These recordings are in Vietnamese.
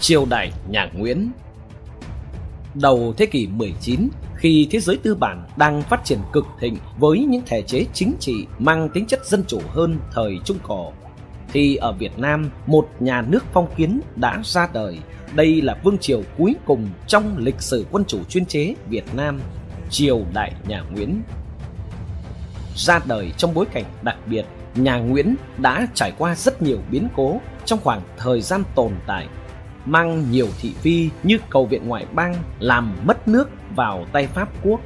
Triều đại nhà Nguyễn Đầu thế kỷ 19, khi thế giới tư bản đang phát triển cực thịnh với những thể chế chính trị mang tính chất dân chủ hơn thời Trung Cổ, thì ở Việt Nam một nhà nước phong kiến đã ra đời. Đây là vương triều cuối cùng trong lịch sử quân chủ chuyên chế Việt Nam, triều đại nhà Nguyễn. Ra đời trong bối cảnh đặc biệt, nhà Nguyễn đã trải qua rất nhiều biến cố trong khoảng thời gian tồn tại mang nhiều thị phi như cầu viện ngoại bang làm mất nước vào tay Pháp quốc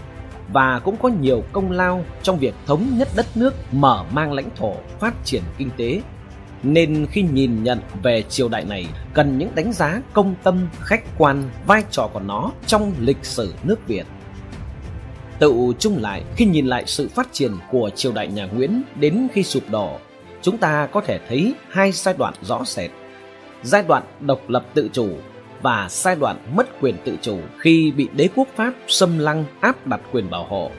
và cũng có nhiều công lao trong việc thống nhất đất nước, mở mang lãnh thổ, phát triển kinh tế. Nên khi nhìn nhận về triều đại này, cần những đánh giá công tâm, khách quan, vai trò của nó trong lịch sử nước Việt. Tự chung lại, khi nhìn lại sự phát triển của triều đại nhà Nguyễn đến khi sụp đổ, chúng ta có thể thấy hai giai đoạn rõ rệt giai đoạn độc lập tự chủ và giai đoạn mất quyền tự chủ khi bị đế quốc Pháp xâm lăng áp đặt quyền bảo hộ.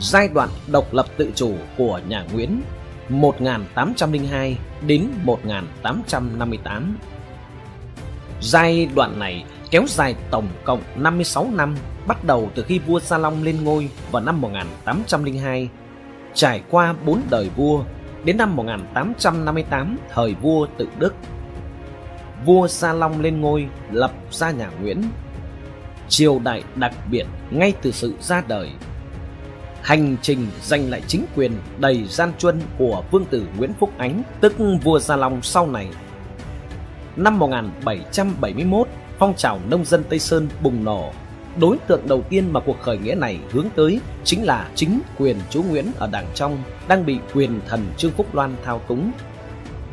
Giai đoạn độc lập tự chủ của nhà Nguyễn 1802 đến 1858 Giai đoạn này kéo dài tổng cộng 56 năm, bắt đầu từ khi vua Gia Long lên ngôi vào năm 1802 trải qua bốn đời vua Đến năm 1858, thời vua tự Đức, vua Gia Long lên ngôi lập ra nhà Nguyễn. Triều đại đặc biệt ngay từ sự ra đời. Hành trình giành lại chính quyền đầy gian truân của vương tử Nguyễn Phúc Ánh, tức vua Gia Long sau này. Năm 1771, phong trào nông dân Tây Sơn bùng nổ đối tượng đầu tiên mà cuộc khởi nghĩa này hướng tới chính là chính quyền chú Nguyễn ở Đảng Trong đang bị quyền thần Trương Phúc Loan thao túng.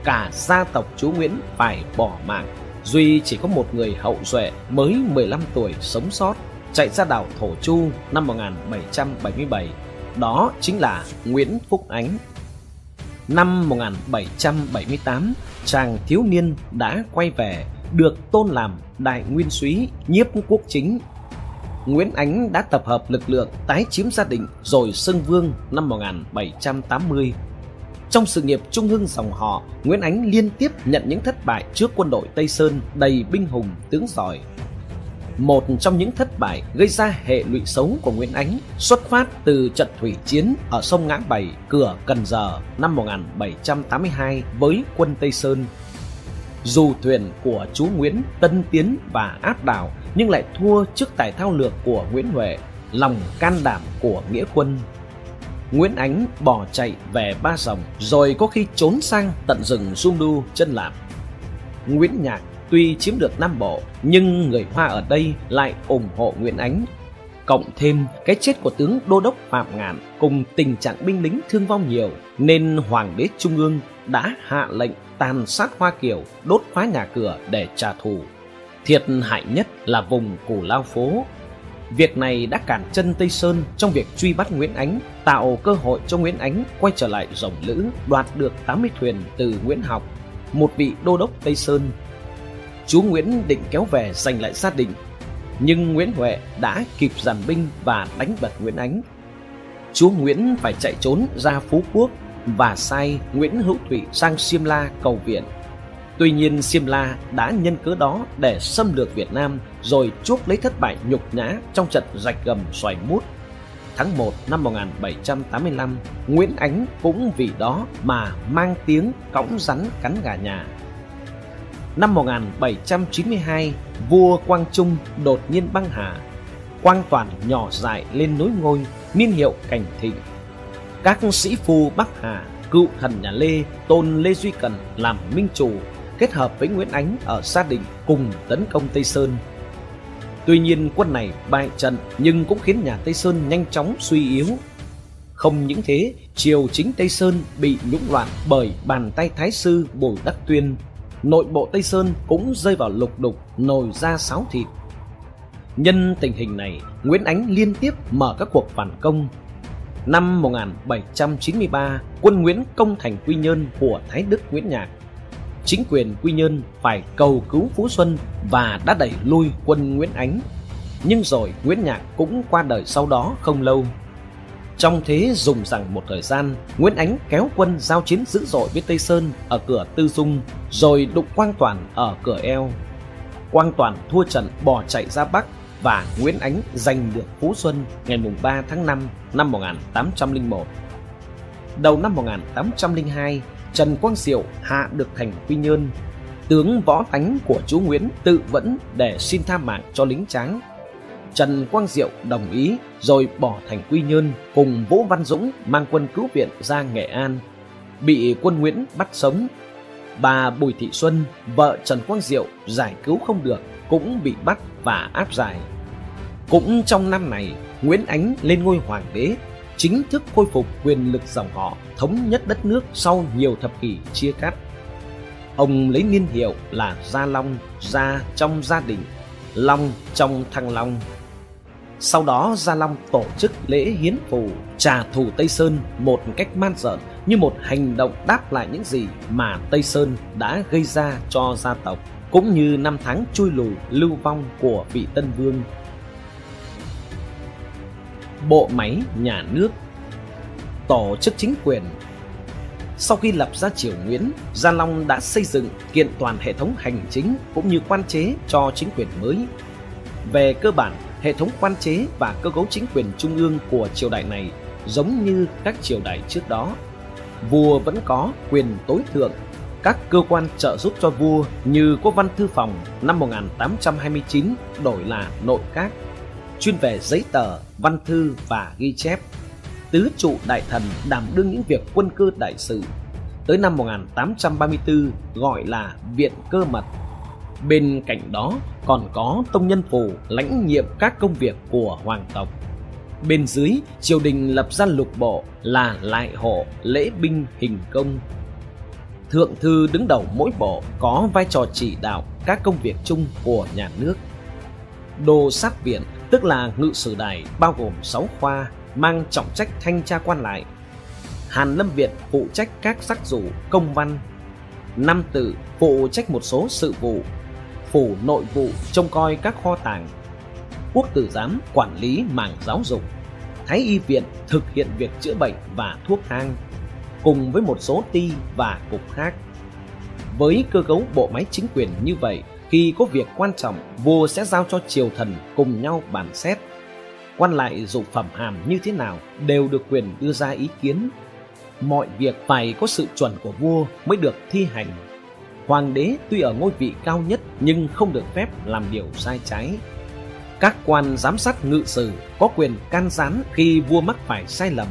Cả gia tộc chú Nguyễn phải bỏ mạng, duy chỉ có một người hậu duệ mới 15 tuổi sống sót chạy ra đảo Thổ Chu năm 1777. Đó chính là Nguyễn Phúc Ánh. Năm 1778, chàng thiếu niên đã quay về được tôn làm đại nguyên súy nhiếp quốc chính Nguyễn Ánh đã tập hợp lực lượng tái chiếm gia định rồi xưng vương năm 1780. Trong sự nghiệp trung hưng dòng họ, Nguyễn Ánh liên tiếp nhận những thất bại trước quân đội Tây Sơn đầy binh hùng tướng giỏi. Một trong những thất bại gây ra hệ lụy xấu của Nguyễn Ánh xuất phát từ trận thủy chiến ở sông Ngã Bảy, cửa Cần Giờ năm 1782 với quân Tây Sơn dù thuyền của chú Nguyễn tân tiến và áp đảo nhưng lại thua trước tài thao lược của Nguyễn Huệ, lòng can đảm của nghĩa quân. Nguyễn Ánh bỏ chạy về Ba Rồng rồi có khi trốn sang tận rừng Dung Đu chân Lạp. Nguyễn Nhạc tuy chiếm được Nam Bộ nhưng người Hoa ở đây lại ủng hộ Nguyễn Ánh. Cộng thêm cái chết của tướng Đô đốc Phạm Ngạn cùng tình trạng binh lính thương vong nhiều nên Hoàng đế Trung ương đã hạ lệnh tàn sát Hoa Kiều, đốt phá nhà cửa để trả thù. Thiệt hại nhất là vùng Củ Lao Phố. Việc này đã cản chân Tây Sơn trong việc truy bắt Nguyễn Ánh, tạo cơ hội cho Nguyễn Ánh quay trở lại rồng lữ, đoạt được 80 thuyền từ Nguyễn Học, một vị đô đốc Tây Sơn. Chú Nguyễn định kéo về giành lại gia đình, nhưng Nguyễn Huệ đã kịp dàn binh và đánh bật Nguyễn Ánh. Chú Nguyễn phải chạy trốn ra Phú Quốc và sai Nguyễn Hữu Thụy sang Simla cầu viện. Tuy nhiên Simla đã nhân cớ đó để xâm lược Việt Nam rồi chuốc lấy thất bại nhục nhã trong trận rạch gầm xoài mút. Tháng 1 năm 1785, Nguyễn Ánh cũng vì đó mà mang tiếng cõng rắn cắn gà nhà. Năm 1792, vua Quang Trung đột nhiên băng hà. Quang Toàn nhỏ dại lên nối ngôi, niên hiệu cảnh thịnh các sĩ phu Bắc Hà, cựu thần nhà Lê, tôn Lê Duy Cần làm minh chủ, kết hợp với Nguyễn Ánh ở Sa Định cùng tấn công Tây Sơn. Tuy nhiên quân này bại trận nhưng cũng khiến nhà Tây Sơn nhanh chóng suy yếu. Không những thế, triều chính Tây Sơn bị nhũng loạn bởi bàn tay thái sư Bùi Đắc Tuyên. Nội bộ Tây Sơn cũng rơi vào lục đục, nồi ra sáo thịt. Nhân tình hình này, Nguyễn Ánh liên tiếp mở các cuộc phản công Năm 1793, quân Nguyễn công thành Quy Nhơn của Thái Đức Nguyễn Nhạc. Chính quyền Quy Nhơn phải cầu cứu Phú Xuân và đã đẩy lui quân Nguyễn Ánh. Nhưng rồi Nguyễn Nhạc cũng qua đời sau đó không lâu. Trong thế dùng rằng một thời gian, Nguyễn Ánh kéo quân giao chiến dữ dội với Tây Sơn ở cửa Tư Dung, rồi đụng Quang Toàn ở cửa eo. Quang Toàn thua trận bỏ chạy ra Bắc và Nguyễn Ánh giành được Phú Xuân ngày 3 tháng 5 năm 1801. Đầu năm 1802, Trần Quang Diệu hạ được thành Quy Nhơn. Tướng võ Thánh của chú Nguyễn tự vẫn để xin tha mạng cho lính tráng. Trần Quang Diệu đồng ý rồi bỏ thành Quy Nhơn cùng Vũ Văn Dũng mang quân cứu viện ra Nghệ An. Bị quân Nguyễn bắt sống. Bà Bùi Thị Xuân, vợ Trần Quang Diệu giải cứu không được cũng bị bắt và áp giải. Cũng trong năm này, Nguyễn Ánh lên ngôi hoàng đế, chính thức khôi phục quyền lực dòng họ, thống nhất đất nước sau nhiều thập kỷ chia cắt. Ông lấy niên hiệu là Gia Long, Gia trong gia đình, Long trong Thăng Long. Sau đó Gia Long tổ chức lễ hiến phù trả thù Tây Sơn một cách man dợn như một hành động đáp lại những gì mà Tây Sơn đã gây ra cho gia tộc cũng như năm tháng chui lùi lưu vong của vị Tân Vương bộ máy nhà nước tổ chức chính quyền sau khi lập ra triều Nguyễn, Gia Long đã xây dựng kiện toàn hệ thống hành chính cũng như quan chế cho chính quyền mới. Về cơ bản, hệ thống quan chế và cơ cấu chính quyền trung ương của triều đại này giống như các triều đại trước đó. Vua vẫn có quyền tối thượng, các cơ quan trợ giúp cho vua như Quốc văn thư phòng năm 1829 đổi là nội các chuyên về giấy tờ, văn thư và ghi chép. Tứ trụ đại thần đảm đương những việc quân cơ đại sự. Tới năm 1834 gọi là Viện Cơ Mật. Bên cạnh đó còn có tông nhân phủ lãnh nhiệm các công việc của hoàng tộc. Bên dưới, triều đình lập ra lục bộ là lại hộ, lễ binh, hình công. Thượng thư đứng đầu mỗi bộ có vai trò chỉ đạo các công việc chung của nhà nước. Đô sát viện tức là ngự sử đài bao gồm 6 khoa mang trọng trách thanh tra quan lại. Hàn Lâm Việt phụ trách các sắc dụ công văn. Năm Tử phụ trách một số sự vụ. Phủ nội vụ trông coi các kho tàng. Quốc tử giám quản lý mảng giáo dục. Thái y viện thực hiện việc chữa bệnh và thuốc thang cùng với một số ty và cục khác. Với cơ cấu bộ máy chính quyền như vậy, khi có việc quan trọng, vua sẽ giao cho triều thần cùng nhau bàn xét. Quan lại dụng phẩm hàm như thế nào đều được quyền đưa ra ý kiến. Mọi việc phải có sự chuẩn của vua mới được thi hành. Hoàng đế tuy ở ngôi vị cao nhất nhưng không được phép làm điều sai trái. Các quan giám sát ngự sử có quyền can gián khi vua mắc phải sai lầm.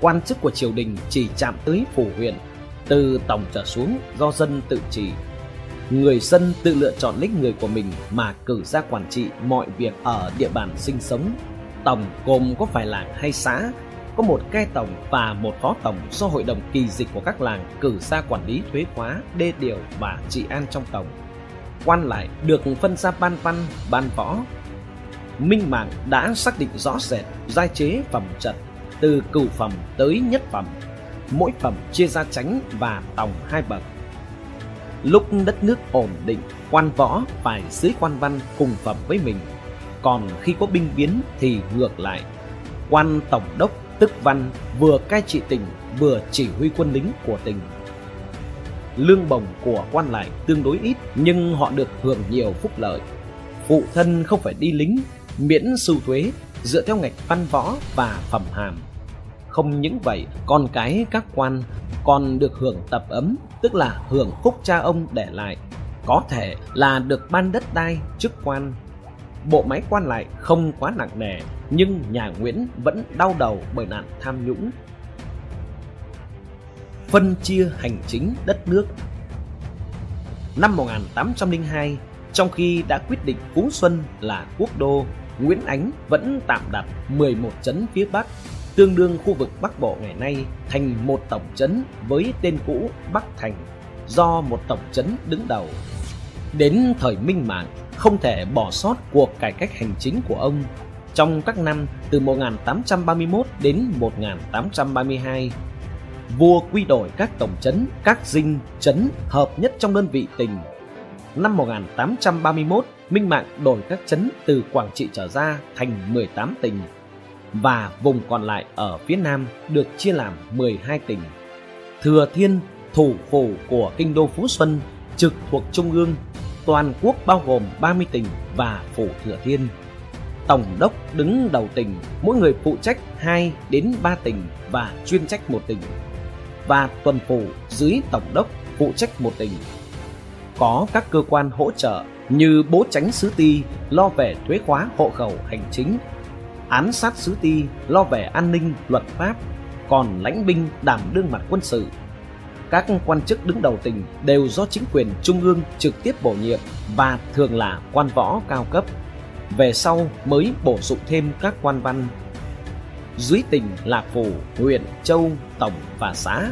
Quan chức của triều đình chỉ chạm tới phủ huyện, từ tổng trở xuống do dân tự trị người dân tự lựa chọn lĩnh người của mình mà cử ra quản trị mọi việc ở địa bàn sinh sống. Tổng gồm có vài làng hay xã, có một cai tổng và một phó tổng do hội đồng kỳ dịch của các làng cử ra quản lý thuế khóa, đê điều và trị an trong tổng. Quan lại được phân ra ban văn, ban võ. Minh Mạng đã xác định rõ rệt giai chế phẩm trận từ cửu phẩm tới nhất phẩm. Mỗi phẩm chia ra tránh và tổng hai bậc Lúc đất nước ổn định, quan võ phải dưới quan văn cùng phẩm với mình. Còn khi có binh biến thì ngược lại. Quan tổng đốc tức văn vừa cai trị tỉnh vừa chỉ huy quân lính của tỉnh. Lương bổng của quan lại tương đối ít nhưng họ được hưởng nhiều phúc lợi. Phụ thân không phải đi lính, miễn sưu thuế dựa theo ngạch văn võ và phẩm hàm. Không những vậy, con cái các quan còn được hưởng tập ấm, tức là hưởng phúc cha ông để lại, có thể là được ban đất đai, chức quan. Bộ máy quan lại không quá nặng nề, nhưng nhà Nguyễn vẫn đau đầu bởi nạn tham nhũng. Phân chia hành chính đất nước Năm 1802, trong khi đã quyết định Phú Xuân là quốc đô, Nguyễn Ánh vẫn tạm đặt 11 trấn phía Bắc tương đương khu vực Bắc Bộ ngày nay thành một tổng trấn với tên cũ Bắc Thành do một tổng trấn đứng đầu. Đến thời Minh Mạng, không thể bỏ sót cuộc cải cách hành chính của ông trong các năm từ 1831 đến 1832. Vua quy đổi các tổng trấn, các dinh, trấn hợp nhất trong đơn vị tỉnh. Năm 1831, Minh Mạng đổi các trấn từ Quảng Trị trở ra thành 18 tỉnh và vùng còn lại ở phía nam được chia làm 12 tỉnh. Thừa Thiên, thủ phủ của kinh đô Phú Xuân, trực thuộc Trung ương, toàn quốc bao gồm 30 tỉnh và phủ Thừa Thiên. Tổng đốc đứng đầu tỉnh, mỗi người phụ trách 2 đến 3 tỉnh và chuyên trách một tỉnh. Và tuần phủ dưới tổng đốc phụ trách một tỉnh. Có các cơ quan hỗ trợ như bố tránh sứ ti lo về thuế khóa hộ khẩu hành chính, án sát sứ ti lo về an ninh luật pháp, còn lãnh binh đảm đương mặt quân sự. Các quan chức đứng đầu tỉnh đều do chính quyền trung ương trực tiếp bổ nhiệm và thường là quan võ cao cấp. Về sau mới bổ sung thêm các quan văn. Dưới tỉnh là phủ, huyện, châu, tổng và xã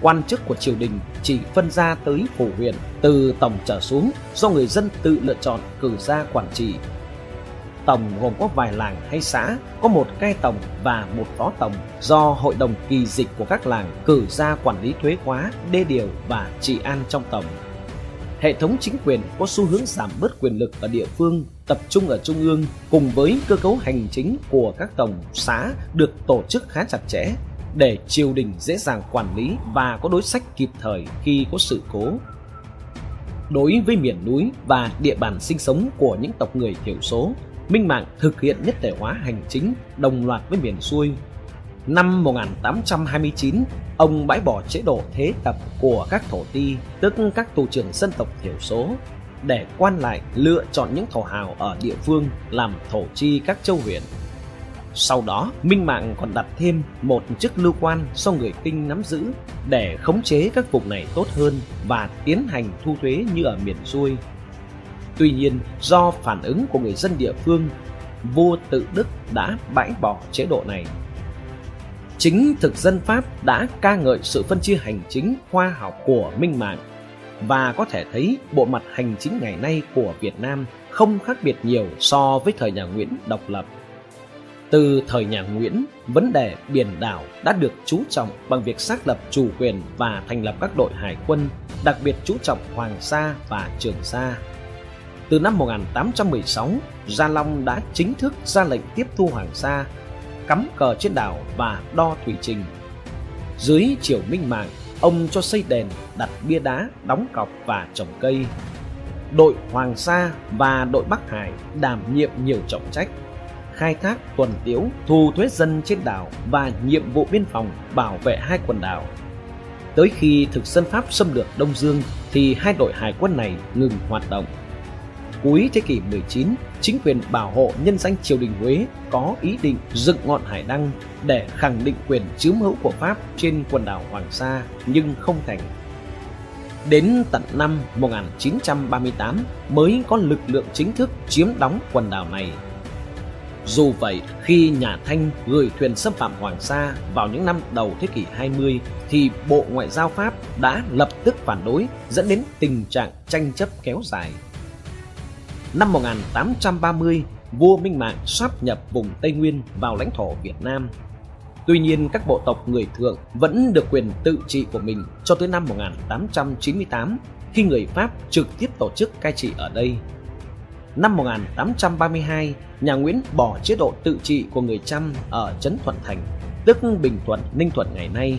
quan chức của triều đình chỉ phân ra tới phủ huyện từ tổng trở xuống do người dân tự lựa chọn cử ra quản trị. Tổng gồm có vài làng hay xã, có một cai tổng và một phó tổng do hội đồng kỳ dịch của các làng cử ra quản lý thuế khóa, đê điều và trị an trong tổng. Hệ thống chính quyền có xu hướng giảm bớt quyền lực ở địa phương, tập trung ở trung ương cùng với cơ cấu hành chính của các tổng xã được tổ chức khá chặt chẽ để triều đình dễ dàng quản lý và có đối sách kịp thời khi có sự cố. Đối với miền núi và địa bàn sinh sống của những tộc người thiểu số, Minh Mạng thực hiện nhất thể hóa hành chính đồng loạt với miền xuôi. Năm 1829, ông bãi bỏ chế độ thế tập của các thổ ti, tức các tù trưởng dân tộc thiểu số, để quan lại lựa chọn những thổ hào ở địa phương làm thổ chi các châu huyện sau đó, Minh Mạng còn đặt thêm một chức lưu quan do người Kinh nắm giữ để khống chế các vùng này tốt hơn và tiến hành thu thuế như ở miền xuôi. Tuy nhiên, do phản ứng của người dân địa phương, vua tự Đức đã bãi bỏ chế độ này. Chính thực dân Pháp đã ca ngợi sự phân chia hành chính khoa học của Minh Mạng và có thể thấy bộ mặt hành chính ngày nay của Việt Nam không khác biệt nhiều so với thời nhà Nguyễn độc lập. Từ thời nhà Nguyễn, vấn đề biển đảo đã được chú trọng bằng việc xác lập chủ quyền và thành lập các đội hải quân, đặc biệt chú trọng Hoàng Sa và Trường Sa. Từ năm 1816, Gia Long đã chính thức ra lệnh tiếp thu Hoàng Sa, cắm cờ trên đảo và đo thủy trình. Dưới triều Minh Mạng, ông cho xây đền, đặt bia đá, đóng cọc và trồng cây. Đội Hoàng Sa và đội Bắc Hải đảm nhiệm nhiều trọng trách khai thác tuần tiễu, thu thuế dân trên đảo và nhiệm vụ biên phòng bảo vệ hai quần đảo. Tới khi thực dân Pháp xâm lược Đông Dương thì hai đội hải quân này ngừng hoạt động. Cuối thế kỷ 19, chính quyền bảo hộ nhân danh triều đình Huế có ý định dựng ngọn hải đăng để khẳng định quyền chiếm hữu của Pháp trên quần đảo Hoàng Sa nhưng không thành. Đến tận năm 1938 mới có lực lượng chính thức chiếm đóng quần đảo này dù vậy, khi nhà Thanh gửi thuyền xâm phạm Hoàng Sa vào những năm đầu thế kỷ 20 thì Bộ Ngoại giao Pháp đã lập tức phản đối dẫn đến tình trạng tranh chấp kéo dài. Năm 1830, vua Minh Mạng sáp nhập vùng Tây Nguyên vào lãnh thổ Việt Nam. Tuy nhiên các bộ tộc người thượng vẫn được quyền tự trị của mình cho tới năm 1898 khi người Pháp trực tiếp tổ chức cai trị ở đây năm 1832, nhà Nguyễn bỏ chế độ tự trị của người Chăm ở Trấn Thuận Thành, tức Bình Thuận, Ninh Thuận ngày nay,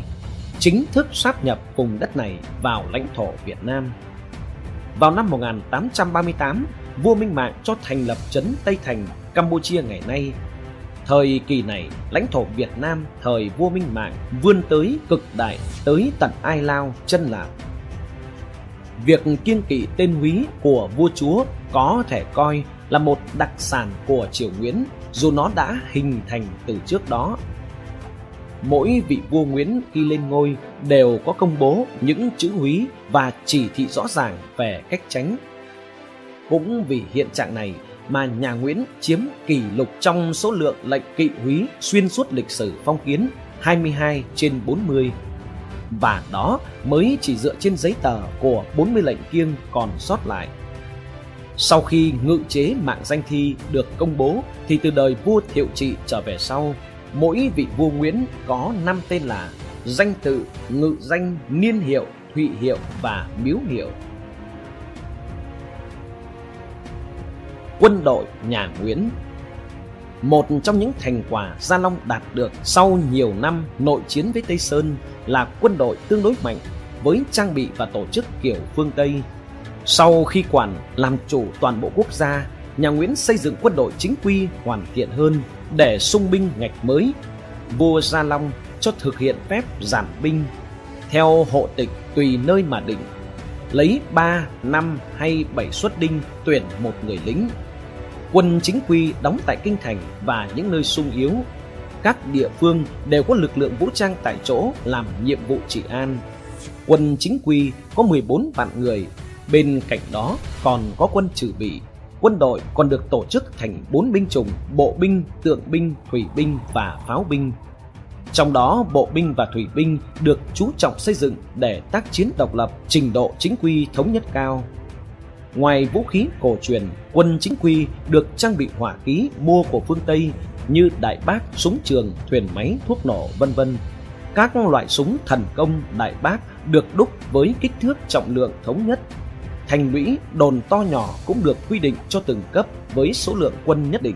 chính thức sáp nhập vùng đất này vào lãnh thổ Việt Nam. Vào năm 1838, vua Minh Mạng cho thành lập Trấn Tây Thành, Campuchia ngày nay. Thời kỳ này, lãnh thổ Việt Nam thời vua Minh Mạng vươn tới cực đại, tới tận Ai Lao, chân Lạp, việc kiên kỵ tên húy của vua chúa có thể coi là một đặc sản của triều Nguyễn dù nó đã hình thành từ trước đó. Mỗi vị vua Nguyễn khi lên ngôi đều có công bố những chữ húy và chỉ thị rõ ràng về cách tránh. Cũng vì hiện trạng này mà nhà Nguyễn chiếm kỷ lục trong số lượng lệnh kỵ húy xuyên suốt lịch sử phong kiến 22 trên 40 và đó mới chỉ dựa trên giấy tờ của 40 lệnh kiêng còn sót lại. Sau khi ngự chế mạng danh thi được công bố thì từ đời vua Thiệu Trị trở về sau, mỗi vị vua Nguyễn có 5 tên là danh tự, ngự danh, niên hiệu, thụy hiệu và miếu hiệu. Quân đội nhà Nguyễn một trong những thành quả Gia Long đạt được sau nhiều năm nội chiến với Tây Sơn là quân đội tương đối mạnh với trang bị và tổ chức kiểu phương Tây. Sau khi quản làm chủ toàn bộ quốc gia, nhà Nguyễn xây dựng quân đội chính quy hoàn thiện hơn để sung binh ngạch mới. Vua Gia Long cho thực hiện phép giảm binh theo hộ tịch tùy nơi mà định lấy 3, 5 hay 7 suất đinh tuyển một người lính. Quân chính quy đóng tại kinh thành và những nơi sung yếu. Các địa phương đều có lực lượng vũ trang tại chỗ làm nhiệm vụ trị an. Quân chính quy có 14 vạn người, bên cạnh đó còn có quân trừ bị. Quân đội còn được tổ chức thành 4 binh chủng, bộ binh, tượng binh, thủy binh và pháo binh trong đó, bộ binh và thủy binh được chú trọng xây dựng để tác chiến độc lập, trình độ chính quy thống nhất cao. Ngoài vũ khí cổ truyền, quân chính quy được trang bị hỏa khí mua của phương Tây như đại bác, súng trường, thuyền máy, thuốc nổ, vân vân. Các loại súng thần công đại bác được đúc với kích thước trọng lượng thống nhất. Thành lũy, đồn to nhỏ cũng được quy định cho từng cấp với số lượng quân nhất định.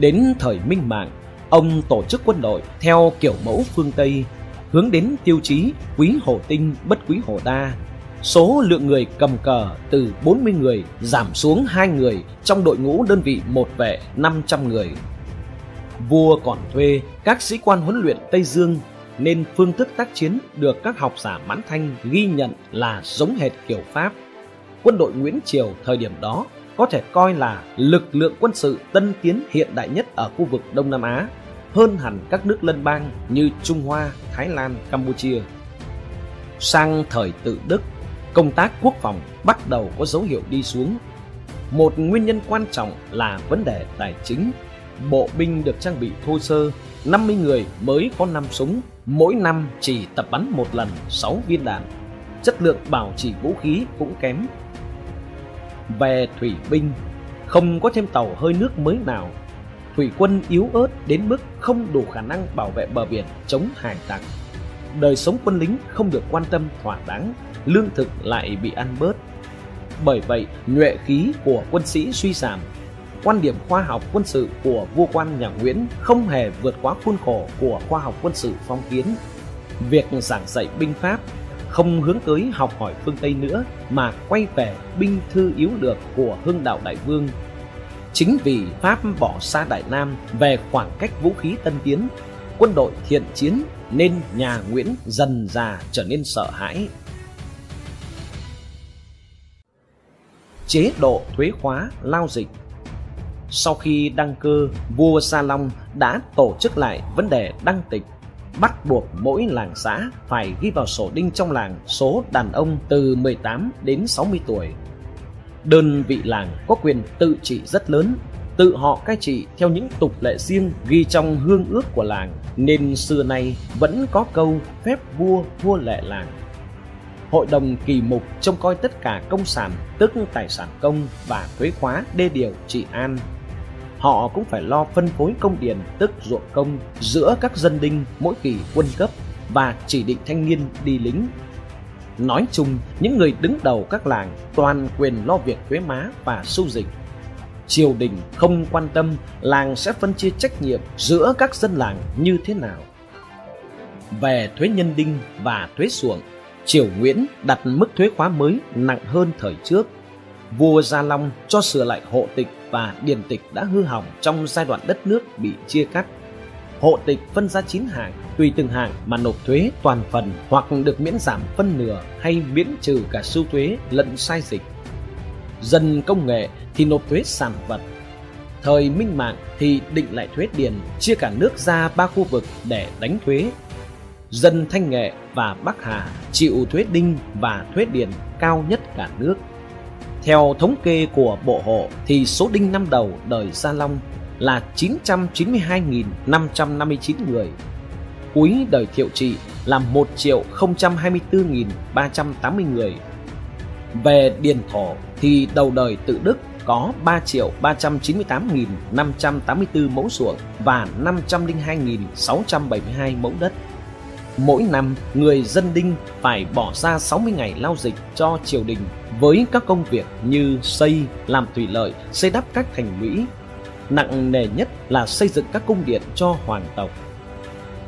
Đến thời Minh Mạng, Ông tổ chức quân đội theo kiểu mẫu phương Tây, hướng đến tiêu chí quý hổ tinh bất quý hổ đa. Số lượng người cầm cờ từ 40 người giảm xuống 2 người trong đội ngũ đơn vị một vệ 500 người. Vua còn thuê các sĩ quan huấn luyện Tây Dương nên phương thức tác chiến được các học giả Mãn Thanh ghi nhận là giống hệt kiểu Pháp. Quân đội Nguyễn Triều thời điểm đó có thể coi là lực lượng quân sự tân tiến hiện đại nhất ở khu vực Đông Nam Á hơn hẳn các nước lân bang như Trung Hoa, Thái Lan, Campuchia. Sang thời tự Đức, công tác quốc phòng bắt đầu có dấu hiệu đi xuống. Một nguyên nhân quan trọng là vấn đề tài chính. Bộ binh được trang bị thô sơ, 50 người mới có 5 súng, mỗi năm chỉ tập bắn một lần 6 viên đạn. Chất lượng bảo trì vũ khí cũng kém. Về thủy binh, không có thêm tàu hơi nước mới nào thủy quân yếu ớt đến mức không đủ khả năng bảo vệ bờ biển chống hải tặc. Đời sống quân lính không được quan tâm thỏa đáng, lương thực lại bị ăn bớt. Bởi vậy, nhuệ khí của quân sĩ suy giảm. Quan điểm khoa học quân sự của vua quan nhà Nguyễn không hề vượt quá khuôn khổ của khoa học quân sự phong kiến. Việc giảng dạy binh pháp không hướng tới học hỏi phương Tây nữa mà quay về binh thư yếu lược của hưng đạo đại vương Chính vì Pháp bỏ xa Đại Nam về khoảng cách vũ khí tân tiến, quân đội thiện chiến nên nhà Nguyễn dần già trở nên sợ hãi. Chế độ thuế khóa lao dịch Sau khi đăng cơ, vua Sa Long đã tổ chức lại vấn đề đăng tịch bắt buộc mỗi làng xã phải ghi vào sổ đinh trong làng số đàn ông từ 18 đến 60 tuổi đơn vị làng có quyền tự trị rất lớn tự họ cai trị theo những tục lệ riêng ghi trong hương ước của làng nên xưa nay vẫn có câu phép vua vua lệ làng. Hội đồng kỳ mục trông coi tất cả công sản tức tài sản công và thuế khóa đê điều trị an. Họ cũng phải lo phân phối công điền tức ruộng công giữa các dân đinh mỗi kỳ quân cấp và chỉ định thanh niên đi lính. Nói chung, những người đứng đầu các làng toàn quyền lo việc thuế má và sưu dịch. Triều đình không quan tâm làng sẽ phân chia trách nhiệm giữa các dân làng như thế nào. Về thuế nhân đinh và thuế xuồng, Triều Nguyễn đặt mức thuế khóa mới nặng hơn thời trước. Vua Gia Long cho sửa lại hộ tịch và điền tịch đã hư hỏng trong giai đoạn đất nước bị chia cắt hộ tịch phân ra 9 hạng, tùy từng hạng mà nộp thuế toàn phần hoặc được miễn giảm phân nửa hay miễn trừ cả sưu thuế lẫn sai dịch. Dân công nghệ thì nộp thuế sản vật. Thời Minh Mạng thì định lại thuế điền, chia cả nước ra ba khu vực để đánh thuế. Dân Thanh Nghệ và Bắc Hà chịu thuế đinh và thuế điền cao nhất cả nước. Theo thống kê của Bộ Hộ thì số đinh năm đầu đời Gia Long là 992.559 người. Cuối đời thiệu trị là 1 triệu 024.380 người. Về điền thổ thì đầu đời tự Đức có 3 triệu 398.584 mẫu ruộng và 502.672 mẫu đất. Mỗi năm, người dân đinh phải bỏ ra 60 ngày lao dịch cho triều đình với các công việc như xây, làm thủy lợi, xây đắp các thành lũy, nặng nề nhất là xây dựng các cung điện cho hoàng tộc.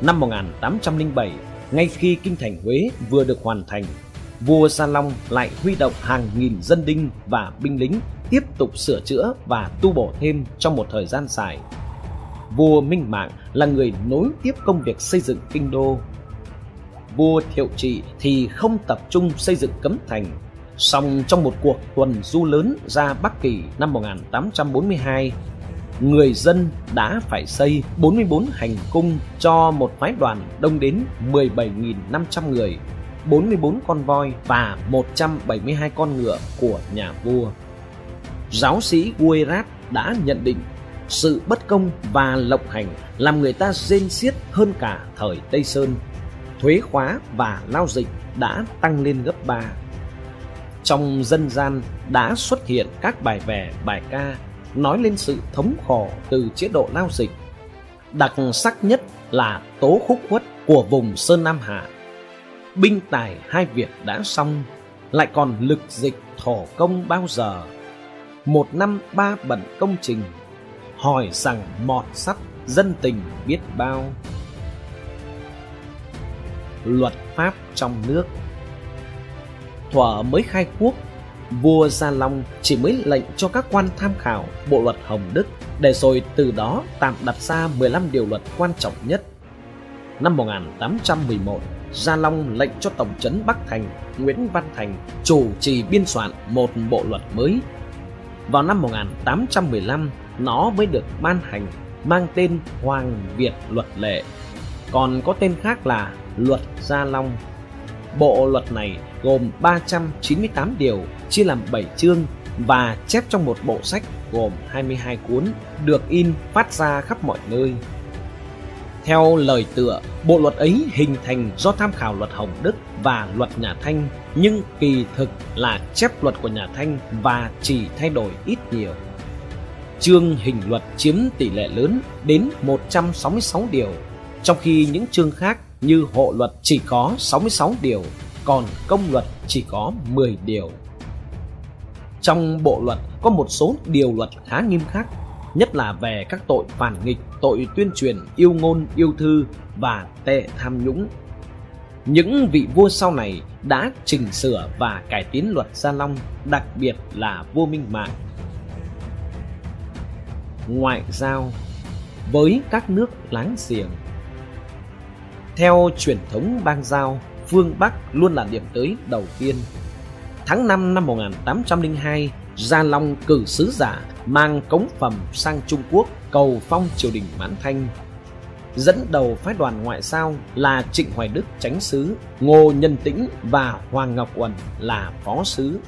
Năm 1807, ngay khi kinh thành Huế vừa được hoàn thành, vua Gia Long lại huy động hàng nghìn dân đinh và binh lính tiếp tục sửa chữa và tu bổ thêm trong một thời gian dài. Vua Minh Mạng là người nối tiếp công việc xây dựng kinh đô. Vua Thiệu Trị thì không tập trung xây dựng cấm thành, song trong một cuộc tuần du lớn ra Bắc Kỳ năm 1842, người dân đã phải xây 44 hành cung cho một phái đoàn đông đến 17.500 người, 44 con voi và 172 con ngựa của nhà vua. Giáo sĩ Guerat đã nhận định sự bất công và lộng hành làm người ta rên xiết hơn cả thời Tây Sơn. Thuế khóa và lao dịch đã tăng lên gấp 3. Trong dân gian đã xuất hiện các bài vè, bài ca nói lên sự thống khổ từ chế độ lao dịch. Đặc sắc nhất là tố khúc khuất của vùng Sơn Nam Hạ. Binh tài hai việc đã xong, lại còn lực dịch thổ công bao giờ. Một năm ba bận công trình, hỏi rằng mọt sắt dân tình biết bao. Luật pháp trong nước Thuở mới khai quốc vua Gia Long chỉ mới lệnh cho các quan tham khảo bộ luật Hồng Đức để rồi từ đó tạm đặt ra 15 điều luật quan trọng nhất. Năm 1811, Gia Long lệnh cho Tổng trấn Bắc Thành Nguyễn Văn Thành chủ trì biên soạn một bộ luật mới. Vào năm 1815, nó mới được ban hành mang tên Hoàng Việt Luật Lệ, còn có tên khác là Luật Gia Long. Bộ luật này gồm 398 điều chia làm 7 chương và chép trong một bộ sách gồm 22 cuốn được in phát ra khắp mọi nơi. Theo lời tựa, bộ luật ấy hình thành do tham khảo luật Hồng Đức và luật nhà Thanh, nhưng kỳ thực là chép luật của nhà Thanh và chỉ thay đổi ít nhiều. Chương hình luật chiếm tỷ lệ lớn đến 166 điều, trong khi những chương khác như hộ luật chỉ có 66 điều, còn công luật chỉ có 10 điều. Trong bộ luật có một số điều luật khá nghiêm khắc, nhất là về các tội phản nghịch, tội tuyên truyền, yêu ngôn, yêu thư và tệ tham nhũng. Những vị vua sau này đã chỉnh sửa và cải tiến luật Gia Long, đặc biệt là vua Minh Mạng. Ngoại giao với các nước láng giềng Theo truyền thống bang giao, phương Bắc luôn là điểm tới đầu tiên Tháng 5 năm 1802, Gia Long cử sứ giả mang cống phẩm sang Trung Quốc cầu phong triều đình Mãn Thanh. Dẫn đầu phái đoàn ngoại giao là Trịnh Hoài Đức chánh sứ, Ngô Nhân Tĩnh và Hoàng Ngọc Uẩn là phó sứ.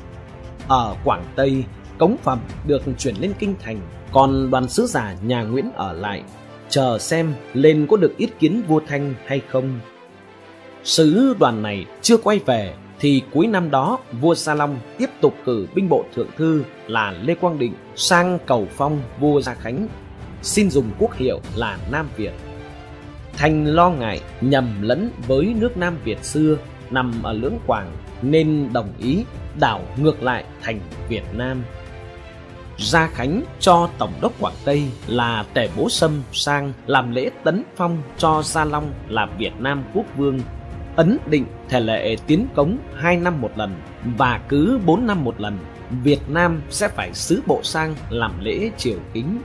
Ở Quảng Tây, cống phẩm được chuyển lên kinh thành, còn đoàn sứ giả nhà Nguyễn ở lại, chờ xem lên có được ý kiến vua Thanh hay không. Sứ đoàn này chưa quay về thì cuối năm đó vua Sa Long tiếp tục cử binh bộ thượng thư là Lê Quang Định sang cầu phong vua Gia Khánh, xin dùng quốc hiệu là Nam Việt. Thành lo ngại nhầm lẫn với nước Nam Việt xưa nằm ở lưỡng Quảng nên đồng ý đảo ngược lại thành Việt Nam. Gia Khánh cho Tổng đốc Quảng Tây là Tề Bố Sâm sang làm lễ tấn phong cho Gia Long là Việt Nam quốc vương ấn định thể lệ tiến cống 2 năm một lần và cứ 4 năm một lần Việt Nam sẽ phải sứ bộ sang làm lễ triều kính.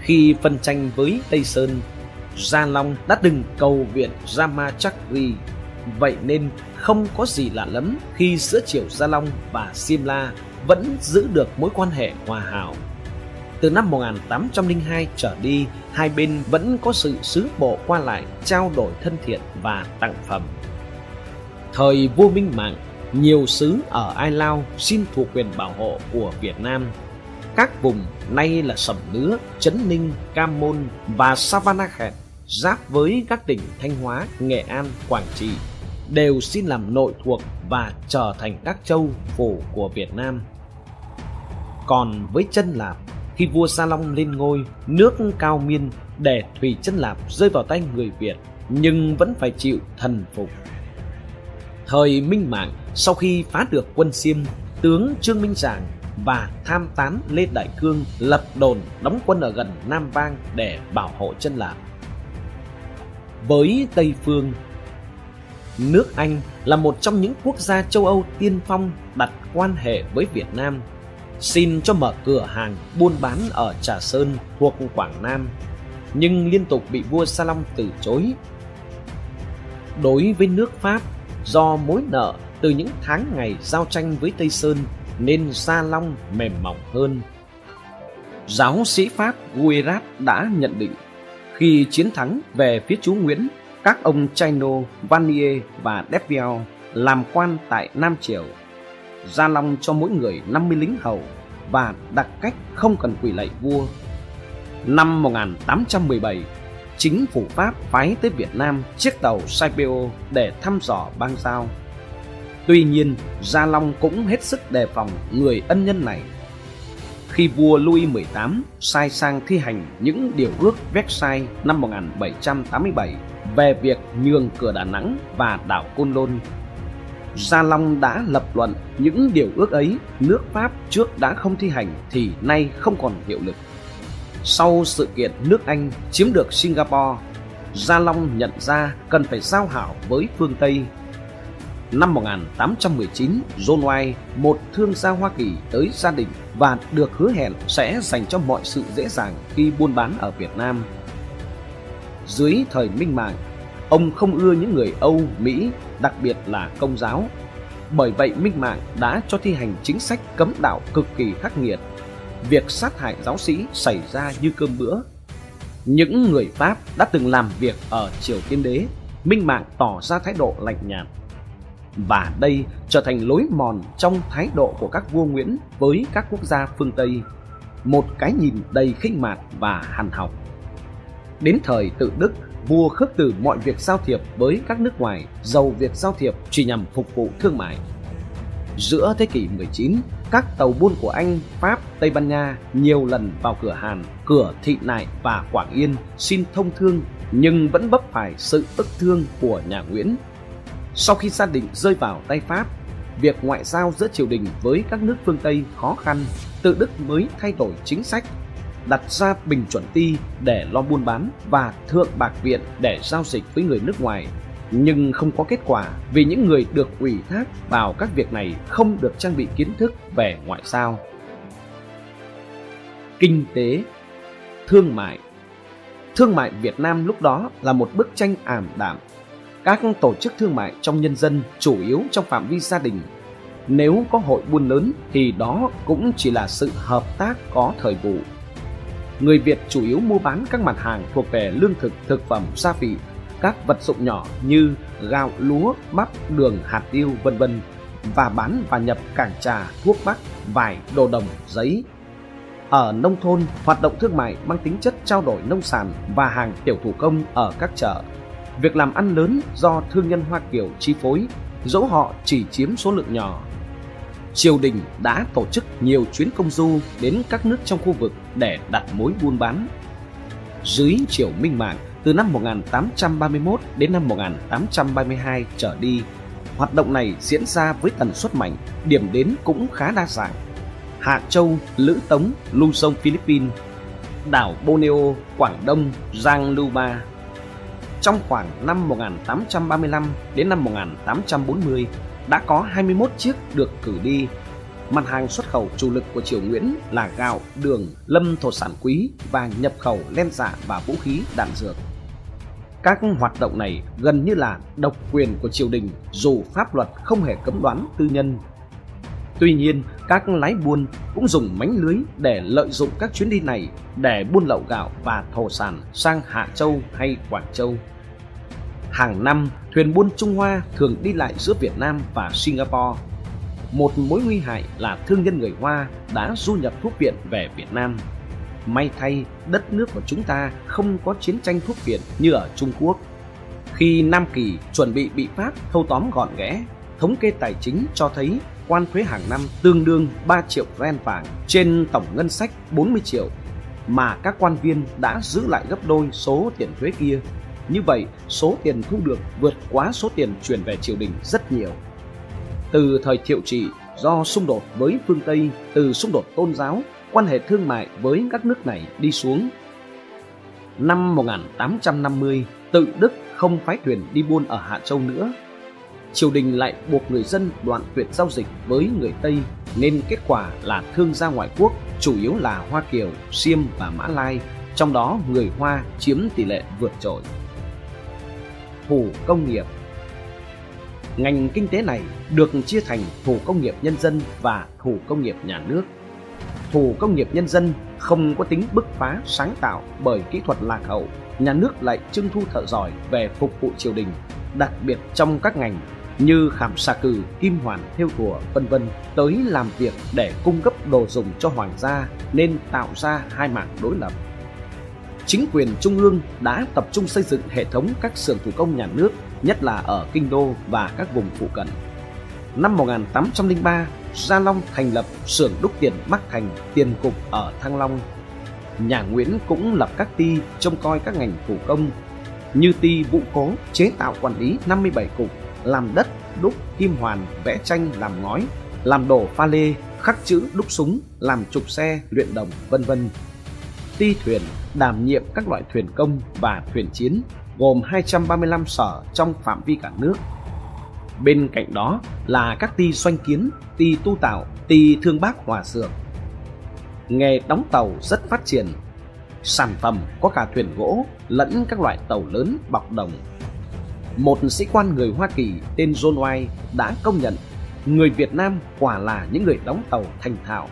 Khi phân tranh với Tây Sơn, Gia Long đã từng cầu viện Ramachakri, vậy nên không có gì lạ lắm khi giữa triều Gia Long và Simla vẫn giữ được mối quan hệ hòa hảo. Từ năm 1802 trở đi, hai bên vẫn có sự sứ bộ qua lại, trao đổi thân thiện và tặng phẩm. Thời vua Minh Mạng, nhiều xứ ở Ai Lao xin thuộc quyền bảo hộ của Việt Nam. Các vùng nay là Sầm Nứa, Trấn Ninh, Cam Môn và Savannakhet giáp với các tỉnh Thanh Hóa, Nghệ An, Quảng Trị đều xin làm nội thuộc và trở thành các châu phủ của Việt Nam. Còn với chân Lạp, khi vua Sa Long lên ngôi, nước cao miên để Thủy chân Lạp rơi vào tay người Việt, nhưng vẫn phải chịu thần phục. Thời Minh Mạng, sau khi phá được quân Xiêm, tướng Trương Minh Giảng và tham tán Lê Đại Cương lập đồn đóng quân ở gần Nam Vang để bảo hộ chân lạp. Với Tây Phương, nước Anh là một trong những quốc gia châu Âu tiên phong đặt quan hệ với Việt Nam, xin cho mở cửa hàng buôn bán ở Trà Sơn thuộc Quảng Nam, nhưng liên tục bị vua Sa Long từ chối. Đối với nước Pháp, do mối nợ từ những tháng ngày giao tranh với Tây Sơn nên Sa Long mềm mỏng hơn. Giáo sĩ Pháp Guérat đã nhận định khi chiến thắng về phía chú Nguyễn, các ông Chaino, Vanier và Deviel làm quan tại Nam Triều. Gia Long cho mỗi người 50 lính hầu và đặt cách không cần quỳ lạy vua. Năm 1817, chính phủ Pháp phái tới Việt Nam chiếc tàu Saipeo để thăm dò bang giao. Tuy nhiên, Gia Long cũng hết sức đề phòng người ân nhân này. Khi vua Louis XVIII sai sang thi hành những điều ước Versailles năm 1787 về việc nhường cửa Đà Nẵng và đảo Côn Lôn, Gia Long đã lập luận những điều ước ấy nước Pháp trước đã không thi hành thì nay không còn hiệu lực. Sau sự kiện nước Anh chiếm được Singapore, Gia Long nhận ra cần phải giao hảo với phương Tây Năm 1819, John White, một thương gia Hoa Kỳ tới gia đình và được hứa hẹn sẽ dành cho mọi sự dễ dàng khi buôn bán ở Việt Nam. Dưới thời Minh Mạng, ông không ưa những người Âu, Mỹ, đặc biệt là công giáo. Bởi vậy Minh Mạng đã cho thi hành chính sách cấm đạo cực kỳ khắc nghiệt. Việc sát hại giáo sĩ xảy ra như cơm bữa. Những người Pháp đã từng làm việc ở Triều Tiên Đế, Minh Mạng tỏ ra thái độ lạnh nhạt và đây trở thành lối mòn trong thái độ của các vua Nguyễn với các quốc gia phương Tây, một cái nhìn đầy khinh mạt và hằn học. Đến thời tự Đức, vua khước từ mọi việc giao thiệp với các nước ngoài, dầu việc giao thiệp chỉ nhằm phục vụ thương mại. Giữa thế kỷ 19, các tàu buôn của Anh, Pháp, Tây Ban Nha nhiều lần vào cửa Hàn, cửa Thị Nại và Quảng Yên xin thông thương nhưng vẫn vấp phải sự ức thương của nhà Nguyễn sau khi gia định rơi vào tay Pháp, việc ngoại giao giữa triều đình với các nước phương Tây khó khăn, tự Đức mới thay đổi chính sách, đặt ra bình chuẩn ti để lo buôn bán và thượng bạc viện để giao dịch với người nước ngoài. Nhưng không có kết quả vì những người được ủy thác vào các việc này không được trang bị kiến thức về ngoại giao. Kinh tế, Thương mại Thương mại Việt Nam lúc đó là một bức tranh ảm đạm các tổ chức thương mại trong nhân dân chủ yếu trong phạm vi gia đình. Nếu có hội buôn lớn thì đó cũng chỉ là sự hợp tác có thời vụ. Người Việt chủ yếu mua bán các mặt hàng thuộc về lương thực, thực phẩm, gia vị, các vật dụng nhỏ như gạo, lúa, bắp, đường, hạt tiêu, vân vân và bán và nhập cảng trà, thuốc bắc, vải, đồ đồng, giấy. Ở nông thôn, hoạt động thương mại mang tính chất trao đổi nông sản và hàng tiểu thủ công ở các chợ Việc làm ăn lớn do thương nhân Hoa Kiều chi phối, dẫu họ chỉ chiếm số lượng nhỏ. Triều đình đã tổ chức nhiều chuyến công du đến các nước trong khu vực để đặt mối buôn bán. Dưới triều Minh Mạng, từ năm 1831 đến năm 1832 trở đi, hoạt động này diễn ra với tần suất mạnh, điểm đến cũng khá đa dạng. Hạ Châu, Lữ Tống, Luzon Philippines, đảo Borneo, Quảng Đông, Giang Lưu Ba, trong khoảng năm 1835 đến năm 1840 đã có 21 chiếc được cử đi. Mặt hàng xuất khẩu chủ lực của Triều Nguyễn là gạo, đường, lâm thổ sản quý và nhập khẩu len giả và vũ khí đạn dược. Các hoạt động này gần như là độc quyền của triều đình dù pháp luật không hề cấm đoán tư nhân. Tuy nhiên, các lái buôn cũng dùng mánh lưới để lợi dụng các chuyến đi này để buôn lậu gạo và thổ sản sang Hạ Châu hay Quảng Châu. Hàng năm, thuyền buôn Trung Hoa thường đi lại giữa Việt Nam và Singapore. Một mối nguy hại là thương nhân người Hoa đã du nhập thuốc viện về Việt Nam. May thay, đất nước của chúng ta không có chiến tranh thuốc viện như ở Trung Quốc. Khi Nam Kỳ chuẩn bị bị Pháp thâu tóm gọn ghẽ, thống kê tài chính cho thấy quan thuế hàng năm tương đương 3 triệu ren vàng trên tổng ngân sách 40 triệu mà các quan viên đã giữ lại gấp đôi số tiền thuế kia như vậy, số tiền thu được vượt quá số tiền chuyển về triều đình rất nhiều. Từ thời thiệu trị, do xung đột với phương Tây từ xung đột tôn giáo, quan hệ thương mại với các nước này đi xuống. Năm 1850, tự Đức không phái thuyền đi buôn ở Hạ Châu nữa. Triều đình lại buộc người dân đoạn tuyệt giao dịch với người Tây nên kết quả là thương gia ngoại quốc chủ yếu là Hoa Kiều, Siêm và Mã Lai, trong đó người Hoa chiếm tỷ lệ vượt trội. Thủ công nghiệp Ngành kinh tế này được chia thành thủ công nghiệp nhân dân và thủ công nghiệp nhà nước. Thủ công nghiệp nhân dân không có tính bứt phá sáng tạo bởi kỹ thuật lạc hậu, nhà nước lại trưng thu thợ giỏi về phục vụ triều đình, đặc biệt trong các ngành như khảm xà cừ, kim hoàn, thêu thùa, vân vân tới làm việc để cung cấp đồ dùng cho hoàng gia nên tạo ra hai mảng đối lập. Chính quyền trung ương đã tập trung xây dựng hệ thống các xưởng thủ công nhà nước, nhất là ở Kinh Đô và các vùng phụ cận. Năm 1803, Gia Long thành lập xưởng đúc tiền Bắc Thành, tiền cục ở Thăng Long. Nhà Nguyễn cũng lập các ty trông coi các ngành thủ công như ty vũ cố chế tạo quản lý 57 cục làm đất, đúc kim hoàn, vẽ tranh làm ngói, làm đồ pha lê, khắc chữ đúc súng, làm trục xe, luyện đồng, vân vân. Ti thuyền đảm nhiệm các loại thuyền công và thuyền chiến gồm 235 sở trong phạm vi cả nước. Bên cạnh đó là các ty doanh kiến, ty tu tạo, ty thương bác hòa xưởng. Nghề đóng tàu rất phát triển. Sản phẩm có cả thuyền gỗ lẫn các loại tàu lớn bọc đồng một sĩ quan người Hoa Kỳ tên John White đã công nhận người Việt Nam quả là những người đóng tàu thành thạo.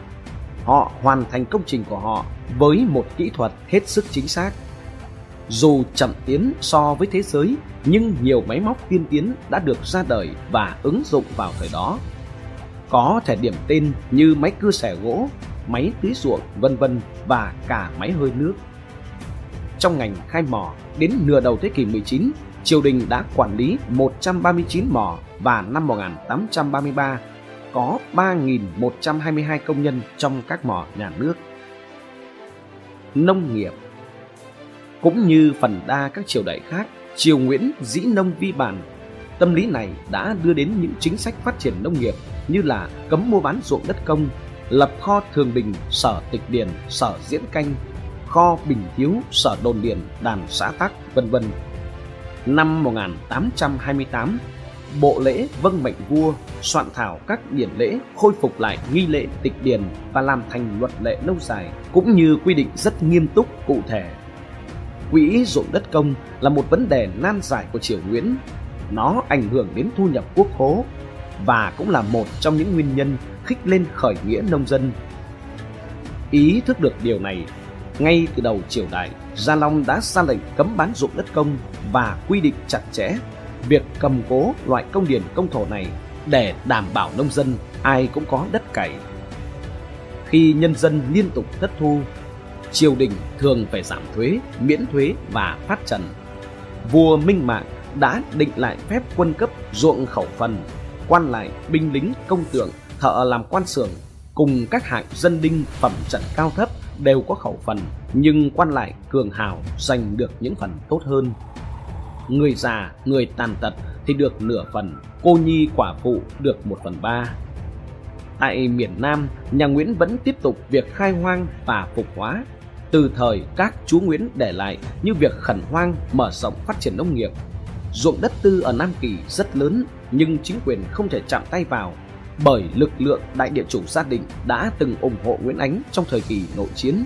Họ hoàn thành công trình của họ với một kỹ thuật hết sức chính xác. Dù chậm tiến so với thế giới, nhưng nhiều máy móc tiên tiến đã được ra đời và ứng dụng vào thời đó. Có thể điểm tên như máy cưa xẻ gỗ, máy tưới ruộng, vân vân và cả máy hơi nước. Trong ngành khai mỏ, đến nửa đầu thế kỷ 19, triều đình đã quản lý 139 mỏ và năm 1833 có 3.122 công nhân trong các mỏ nhà nước. Nông nghiệp Cũng như phần đa các triều đại khác, triều Nguyễn dĩ nông vi bản. Tâm lý này đã đưa đến những chính sách phát triển nông nghiệp như là cấm mua bán ruộng đất công, lập kho thường bình, sở tịch điền, sở diễn canh, kho bình thiếu, sở đồn điền, đàn xã tắc, vân vân Năm 1828, Bộ lễ vâng mệnh vua soạn thảo các điển lễ khôi phục lại nghi lễ tịch điền và làm thành luật lệ lâu dài cũng như quy định rất nghiêm túc cụ thể. Quỹ ruộng đất công là một vấn đề nan giải của triều Nguyễn. Nó ảnh hưởng đến thu nhập quốc khố và cũng là một trong những nguyên nhân khích lên khởi nghĩa nông dân. Ý thức được điều này, ngay từ đầu triều đại, Gia Long đã ra lệnh cấm bán ruộng đất công và quy định chặt chẽ việc cầm cố loại công điền công thổ này để đảm bảo nông dân ai cũng có đất cày. Khi nhân dân liên tục thất thu, triều đình thường phải giảm thuế, miễn thuế và phát trần. Vua Minh Mạng đã định lại phép quân cấp ruộng khẩu phần, quan lại, binh lính, công tượng, thợ làm quan xưởng cùng các hạng dân đinh phẩm trận cao thấp đều có khẩu phần, nhưng quan lại cường hào giành được những phần tốt hơn. Người già, người tàn tật thì được nửa phần, cô nhi quả phụ được một phần ba. Tại miền Nam, nhà Nguyễn vẫn tiếp tục việc khai hoang và phục hóa. Từ thời các chúa Nguyễn để lại như việc khẩn hoang mở rộng phát triển nông nghiệp. Ruộng đất tư ở Nam Kỳ rất lớn nhưng chính quyền không thể chạm tay vào bởi lực lượng đại địa chủ gia đình đã từng ủng hộ Nguyễn Ánh trong thời kỳ nội chiến.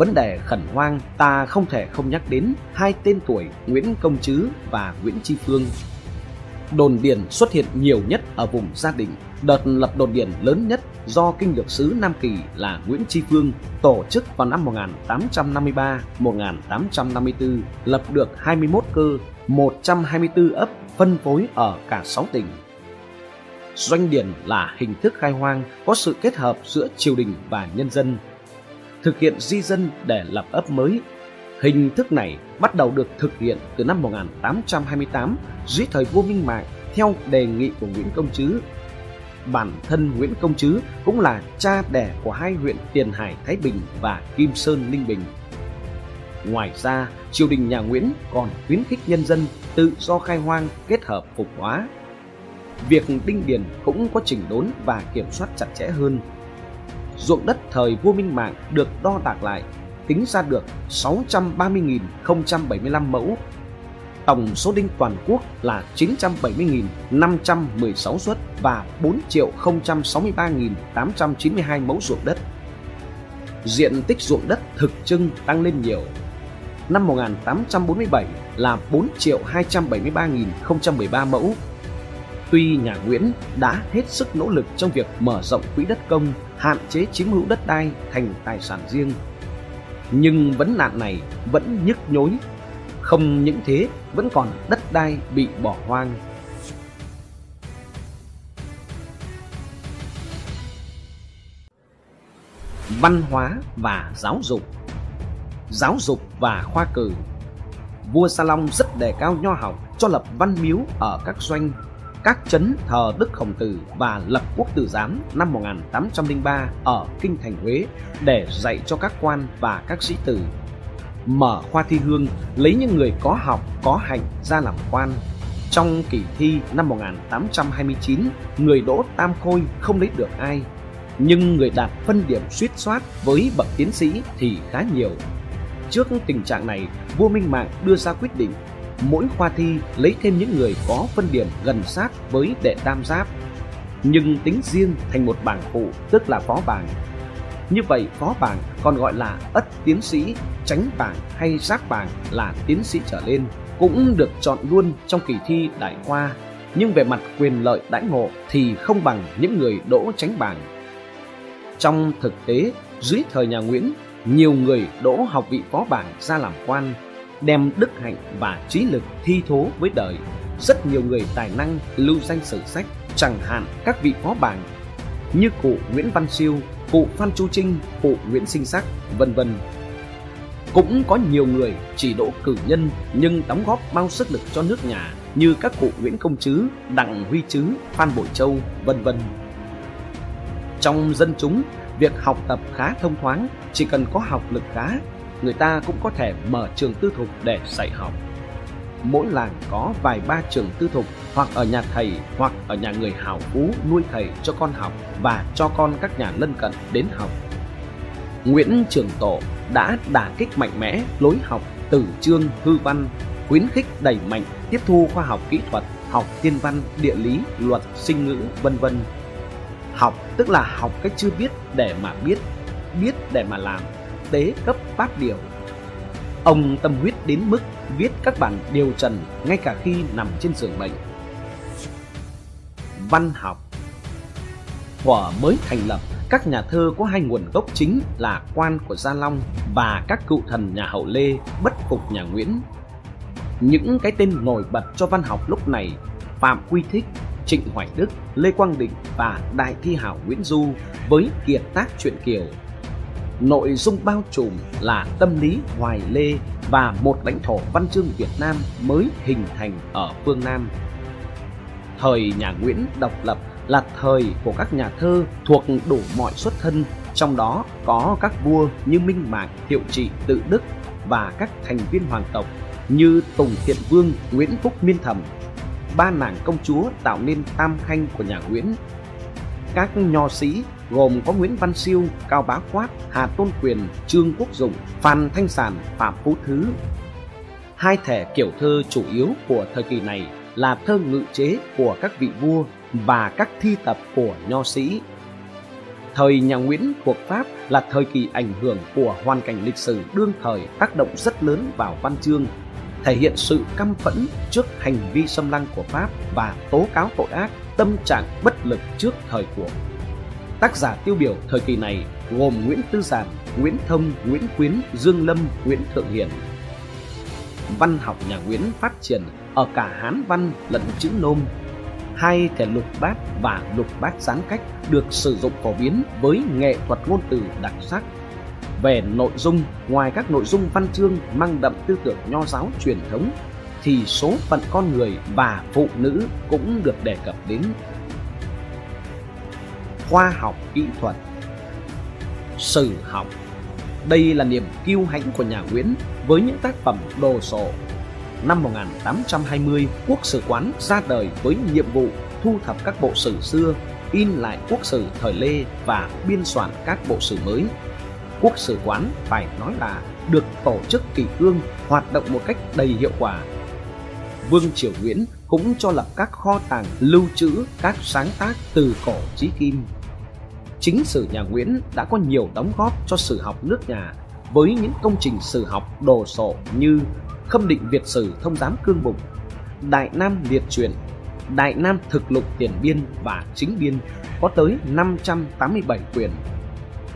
Vấn đề khẩn hoang ta không thể không nhắc đến hai tên tuổi Nguyễn Công Trứ và Nguyễn Tri Phương. Đồn điền xuất hiện nhiều nhất ở vùng gia đình. Đợt lập đồn điền lớn nhất do kinh lược sứ Nam Kỳ là Nguyễn Tri Phương tổ chức vào năm 1853-1854 lập được 21 cơ, 124 ấp phân phối ở cả 6 tỉnh Doanh điền là hình thức khai hoang có sự kết hợp giữa triều đình và nhân dân. Thực hiện di dân để lập ấp mới. Hình thức này bắt đầu được thực hiện từ năm 1828 dưới thời vua Minh Mạng theo đề nghị của Nguyễn Công Trứ. Bản thân Nguyễn Công Trứ cũng là cha đẻ của hai huyện Tiền Hải Thái Bình và Kim Sơn Ninh Bình. Ngoài ra, triều đình nhà Nguyễn còn khuyến khích nhân dân tự do khai hoang kết hợp phục hóa việc đinh điền cũng có chỉnh đốn và kiểm soát chặt chẽ hơn. Ruộng đất thời vua Minh Mạng được đo đạc lại, tính ra được 630.075 mẫu. Tổng số đinh toàn quốc là 970.516 suất và 4.063.892 mẫu ruộng đất. Diện tích ruộng đất thực trưng tăng lên nhiều. Năm 1847 là 4.273.013 mẫu Tuy nhà Nguyễn đã hết sức nỗ lực trong việc mở rộng quỹ đất công, hạn chế chiếm hữu đất đai thành tài sản riêng, nhưng vấn nạn này vẫn nhức nhối. Không những thế, vẫn còn đất đai bị bỏ hoang. Văn hóa và giáo dục Giáo dục và khoa cử Vua Sa Long rất đề cao nho học cho lập văn miếu ở các doanh các chấn thờ Đức Khổng Tử và lập quốc tử giám năm 1803 ở Kinh Thành Huế để dạy cho các quan và các sĩ tử. Mở khoa thi hương lấy những người có học, có hành ra làm quan. Trong kỳ thi năm 1829, người đỗ tam khôi không lấy được ai, nhưng người đạt phân điểm suýt soát với bậc tiến sĩ thì khá nhiều. Trước tình trạng này, vua Minh Mạng đưa ra quyết định mỗi khoa thi lấy thêm những người có phân điểm gần sát với đệ tam giáp, nhưng tính riêng thành một bảng phụ tức là phó bảng. Như vậy phó bảng còn gọi là ất tiến sĩ, tránh bảng hay giác bảng là tiến sĩ trở lên, cũng được chọn luôn trong kỳ thi đại khoa, nhưng về mặt quyền lợi đãi ngộ thì không bằng những người đỗ tránh bảng. Trong thực tế, dưới thời nhà Nguyễn, nhiều người đỗ học vị phó bảng ra làm quan đem đức hạnh và trí lực thi thố với đời. Rất nhiều người tài năng lưu danh sử sách, chẳng hạn các vị phó bảng như cụ Nguyễn Văn Siêu, cụ Phan Chu Trinh, cụ Nguyễn Sinh Sắc, vân vân. Cũng có nhiều người chỉ đỗ cử nhân nhưng đóng góp bao sức lực cho nước nhà như các cụ Nguyễn Công Trứ, Đặng Huy Trứ, Phan Bội Châu, vân vân. Trong dân chúng, việc học tập khá thông thoáng, chỉ cần có học lực khá người ta cũng có thể mở trường tư thục để dạy học. Mỗi làng có vài ba trường tư thục hoặc ở nhà thầy hoặc ở nhà người hào phú nuôi thầy cho con học và cho con các nhà lân cận đến học. Nguyễn Trường Tổ đã đả kích mạnh mẽ lối học tử chương hư văn, khuyến khích đẩy mạnh tiếp thu khoa học kỹ thuật, học thiên văn, địa lý, luật, sinh ngữ, vân vân. Học tức là học cách chưa biết để mà biết, biết để mà làm tế cấp bát điều. Ông tâm huyết đến mức viết các bản điều trần ngay cả khi nằm trên giường bệnh. Văn học Thuở mới thành lập, các nhà thơ có hai nguồn gốc chính là quan của Gia Long và các cựu thần nhà hậu Lê bất phục nhà Nguyễn. Những cái tên nổi bật cho văn học lúc này Phạm Quy Thích, Trịnh Hoài Đức, Lê Quang Định và Đại Thi Hảo Nguyễn Du với kiệt tác truyện Kiều nội dung bao trùm là tâm lý hoài lê và một lãnh thổ văn chương Việt Nam mới hình thành ở phương Nam. Thời nhà Nguyễn độc lập là thời của các nhà thơ thuộc đủ mọi xuất thân, trong đó có các vua như Minh Mạng, Hiệu Trị, Tự Đức và các thành viên hoàng tộc như Tùng Thiện Vương, Nguyễn Phúc Miên Thẩm. Ba nàng công chúa tạo nên tam khanh của nhà Nguyễn. Các nho sĩ gồm có Nguyễn Văn Siêu, Cao Bá Quát, Hà Tôn Quyền, Trương Quốc Dụng, Phan Thanh Sản, Phạm Phú Thứ. Hai thể kiểu thơ chủ yếu của thời kỳ này là thơ ngự chế của các vị vua và các thi tập của nho sĩ. Thời nhà Nguyễn thuộc Pháp là thời kỳ ảnh hưởng của hoàn cảnh lịch sử đương thời tác động rất lớn vào văn chương, thể hiện sự căm phẫn trước hành vi xâm lăng của Pháp và tố cáo tội ác, tâm trạng bất lực trước thời cuộc. Tác giả tiêu biểu thời kỳ này gồm Nguyễn Tư Giản, Nguyễn Thông, Nguyễn Quyến, Dương Lâm, Nguyễn Thượng Hiền. Văn học nhà Nguyễn phát triển ở cả Hán văn lẫn chữ nôm. Hai thể lục bát và lục bát gián cách được sử dụng phổ biến với nghệ thuật ngôn từ đặc sắc. Về nội dung, ngoài các nội dung văn chương mang đậm tư tưởng nho giáo truyền thống, thì số phận con người và phụ nữ cũng được đề cập đến khoa học kỹ thuật sử học đây là niềm kiêu hãnh của nhà Nguyễn với những tác phẩm đồ sộ năm 1820 quốc sử quán ra đời với nhiệm vụ thu thập các bộ sử xưa, in lại quốc sử thời Lê và biên soạn các bộ sử mới. Quốc sử quán phải nói là được tổ chức kỳ cương, hoạt động một cách đầy hiệu quả. Vương Triều Nguyễn cũng cho lập các kho tàng lưu trữ các sáng tác từ cổ chí kim. Chính sử nhà Nguyễn đã có nhiều đóng góp cho sử học nước nhà với những công trình sử học đồ sộ như Khâm định Việt sử thông giám cương bụng, Đại Nam liệt truyện, Đại Nam thực lục tiền biên và chính biên có tới 587 quyển.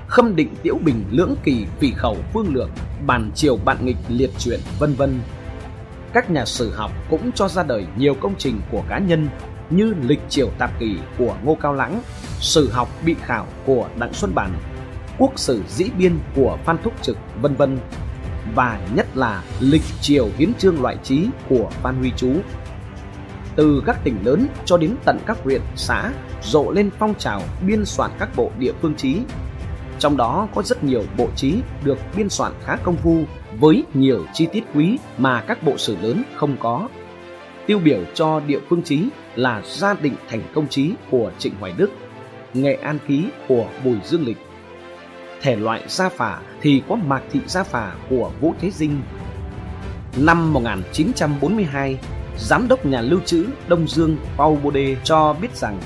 Khâm định Tiễu Bình lưỡng kỳ phỉ khẩu phương lược, bản triều bạn nghịch liệt truyện vân vân. Các nhà sử học cũng cho ra đời nhiều công trình của cá nhân như Lịch triều tạp kỷ của Ngô Cao Lãng, Sử học bị khảo của Đặng Xuân Bản, Quốc sử dĩ biên của Phan Thúc Trực vân vân và nhất là Lịch triều hiến trương loại trí của Phan Huy Chú. Từ các tỉnh lớn cho đến tận các huyện, xã rộ lên phong trào biên soạn các bộ địa phương trí. Trong đó có rất nhiều bộ trí được biên soạn khá công phu với nhiều chi tiết quý mà các bộ sử lớn không có. Tiêu biểu cho địa phương trí là Gia định thành công trí của Trịnh Hoài Đức, Nghệ An ký của Bùi Dương Lịch. Thể loại gia phả thì có Mạc thị gia phả của Vũ Thế Dinh. Năm 1942, Giám đốc nhà lưu trữ Đông Dương Paul Bode cho biết rằng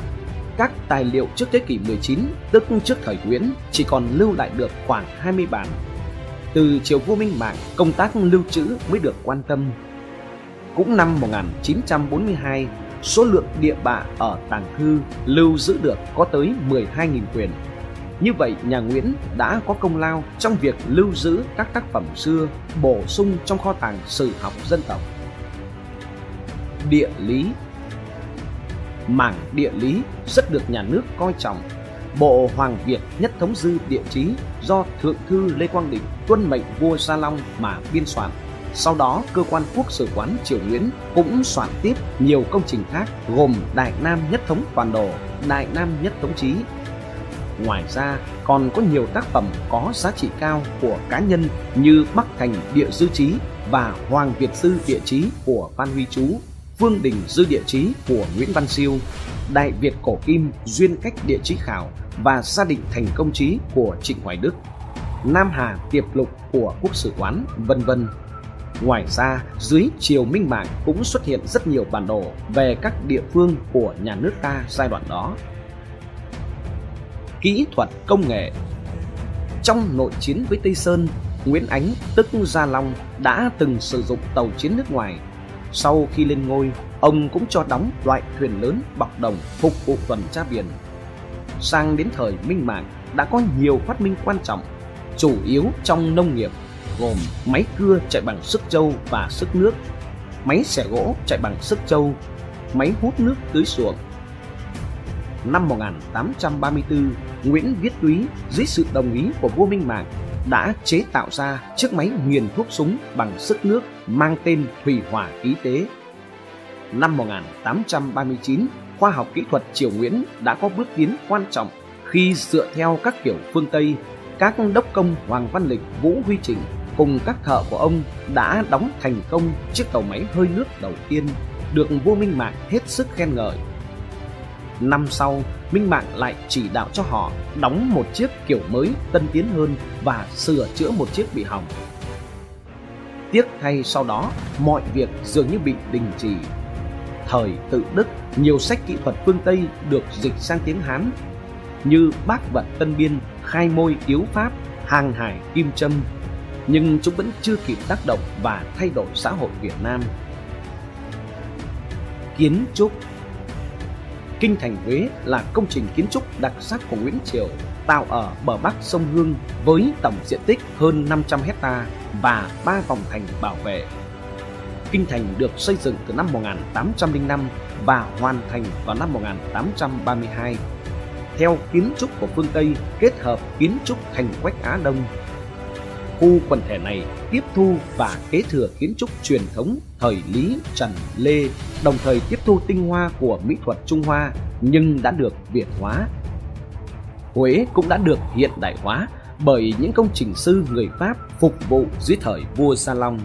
các tài liệu trước thế kỷ 19, tức trước thời Nguyễn, chỉ còn lưu lại được khoảng 20 bản. Từ triều vua Minh Mạng, công tác lưu trữ mới được quan tâm. Cũng năm 1942, số lượng địa bạ ở tàng thư lưu giữ được có tới 12.000 quyền Như vậy, nhà Nguyễn đã có công lao trong việc lưu giữ các tác phẩm xưa bổ sung trong kho tàng sử học dân tộc. Địa lý Mảng địa lý rất được nhà nước coi trọng. Bộ Hoàng Việt Nhất Thống Dư Địa Chí do Thượng thư Lê Quang Định tuân mệnh vua Gia Long mà biên soạn. Sau đó, cơ quan quốc sử quán Triều Nguyễn cũng soạn tiếp nhiều công trình khác gồm Đại Nam Nhất Thống Toàn Đồ, Đại Nam Nhất Thống Chí. Ngoài ra, còn có nhiều tác phẩm có giá trị cao của cá nhân như Bắc Thành Địa Dư Chí và Hoàng Việt Sư Địa Chí của Phan Huy Chú Vương Đình Dư Địa Chí của Nguyễn Văn Siêu, Đại Việt Cổ Kim Duyên Cách Địa Chí Khảo và Gia định Thành Công Chí của Trịnh Hoài Đức, Nam Hà Tiệp Lục của Quốc sử quán, vân vân. Ngoài ra, dưới triều Minh Mạng cũng xuất hiện rất nhiều bản đồ về các địa phương của nhà nước ta giai đoạn đó. Kỹ thuật công nghệ Trong nội chiến với Tây Sơn, Nguyễn Ánh tức Gia Long đã từng sử dụng tàu chiến nước ngoài sau khi lên ngôi, ông cũng cho đóng loại thuyền lớn bọc đồng phục vụ tuần tra biển. Sang đến thời Minh Mạng đã có nhiều phát minh quan trọng, chủ yếu trong nông nghiệp, gồm máy cưa chạy bằng sức trâu và sức nước, máy xẻ gỗ chạy bằng sức trâu, máy hút nước tưới xuồng. Năm 1834, Nguyễn Viết Túy dưới sự đồng ý của vua Minh Mạng đã chế tạo ra chiếc máy nghiền thuốc súng bằng sức nước mang tên Thủy Hỏa Ký Tế. Năm 1839, khoa học kỹ thuật Triều Nguyễn đã có bước tiến quan trọng khi dựa theo các kiểu phương Tây, các đốc công Hoàng Văn Lịch, Vũ Huy Trình cùng các thợ của ông đã đóng thành công chiếc tàu máy hơi nước đầu tiên, được vua Minh Mạng hết sức khen ngợi. Năm sau, Minh Mạng lại chỉ đạo cho họ đóng một chiếc kiểu mới tân tiến hơn và sửa chữa một chiếc bị hỏng. Tiếc thay sau đó, mọi việc dường như bị đình chỉ. Thời tự Đức, nhiều sách kỹ thuật phương Tây được dịch sang tiếng Hán như Bác vật Tân Biên, Khai môi yếu Pháp, Hàng hải Kim Trâm, nhưng chúng vẫn chưa kịp tác động và thay đổi xã hội Việt Nam. Kiến trúc Kinh thành Huế là công trình kiến trúc đặc sắc của Nguyễn Triều, tạo ở bờ bắc sông Hương với tổng diện tích hơn 500 hecta và ba vòng thành bảo vệ. Kinh thành được xây dựng từ năm 1805 và hoàn thành vào năm 1832. Theo kiến trúc của phương Tây kết hợp kiến trúc thành Quách Á Đông Khu quần thể này tiếp thu và kế thừa kiến trúc truyền thống thời Lý, Trần, Lê, đồng thời tiếp thu tinh hoa của mỹ thuật Trung Hoa nhưng đã được Việt hóa. Huế cũng đã được hiện đại hóa bởi những công trình sư người Pháp phục vụ dưới thời vua Sa Long.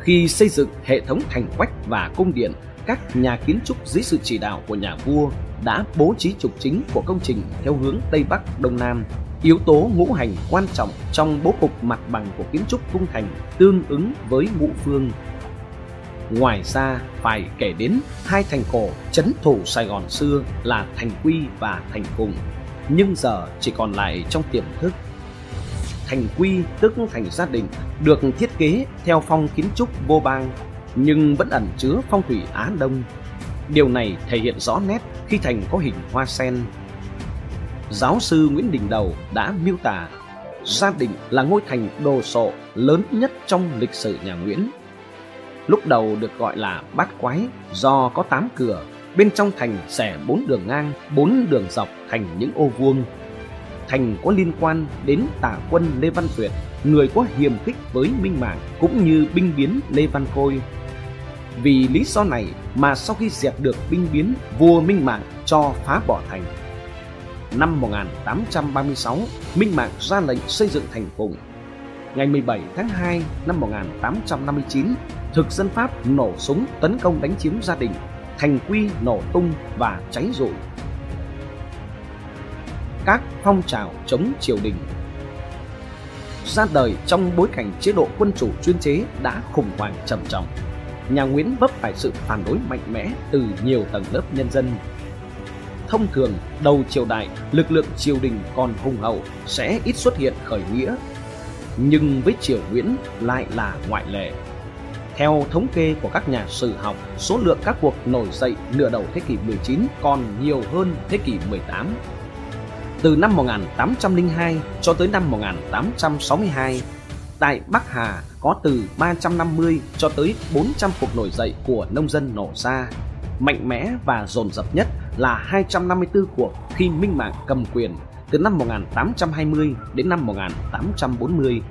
Khi xây dựng hệ thống thành quách và cung điện, các nhà kiến trúc dưới sự chỉ đạo của nhà vua đã bố trí trục chính của công trình theo hướng Tây Bắc Đông Nam. Yếu tố ngũ hành quan trọng trong bố cục mặt bằng của kiến trúc cung thành tương ứng với ngũ phương. Ngoài ra phải kể đến hai thành cổ chấn thủ Sài Gòn xưa là Thành Quy và Thành Cùng, nhưng giờ chỉ còn lại trong tiềm thức. Thành Quy tức thành gia đình được thiết kế theo phong kiến trúc vô bang nhưng vẫn ẩn chứa phong thủy Á Đông. Điều này thể hiện rõ nét khi thành có hình hoa sen. Giáo sư Nguyễn Đình Đầu đã miêu tả Gia Định là ngôi thành đồ sộ lớn nhất trong lịch sử nhà Nguyễn. Lúc đầu được gọi là bát quái do có 8 cửa, bên trong thành xẻ 4 đường ngang, 4 đường dọc thành những ô vuông. Thành có liên quan đến tả quân Lê Văn Tuyệt, người có hiềm khích với Minh Mạng cũng như binh biến Lê Văn Khôi vì lý do này mà sau khi dẹp được binh biến, vua Minh Mạng cho phá bỏ thành. Năm 1836, Minh Mạng ra lệnh xây dựng thành Phùng. Ngày 17 tháng 2 năm 1859, thực dân Pháp nổ súng tấn công đánh chiếm gia đình, thành quy nổ tung và cháy rụi. Các phong trào chống triều đình ra đời trong bối cảnh chế độ quân chủ chuyên chế đã khủng hoảng trầm trọng nhà Nguyễn vấp phải sự phản đối mạnh mẽ từ nhiều tầng lớp nhân dân. Thông thường, đầu triều đại, lực lượng triều đình còn hùng hậu sẽ ít xuất hiện khởi nghĩa. Nhưng với triều Nguyễn lại là ngoại lệ. Theo thống kê của các nhà sử học, số lượng các cuộc nổi dậy nửa đầu thế kỷ 19 còn nhiều hơn thế kỷ 18. Từ năm 1802 cho tới năm 1862, tại Bắc Hà có từ 350 cho tới 400 cuộc nổi dậy của nông dân nổ ra. Mạnh mẽ và dồn dập nhất là 254 cuộc khi Minh Mạng cầm quyền từ năm 1820 đến năm 1840.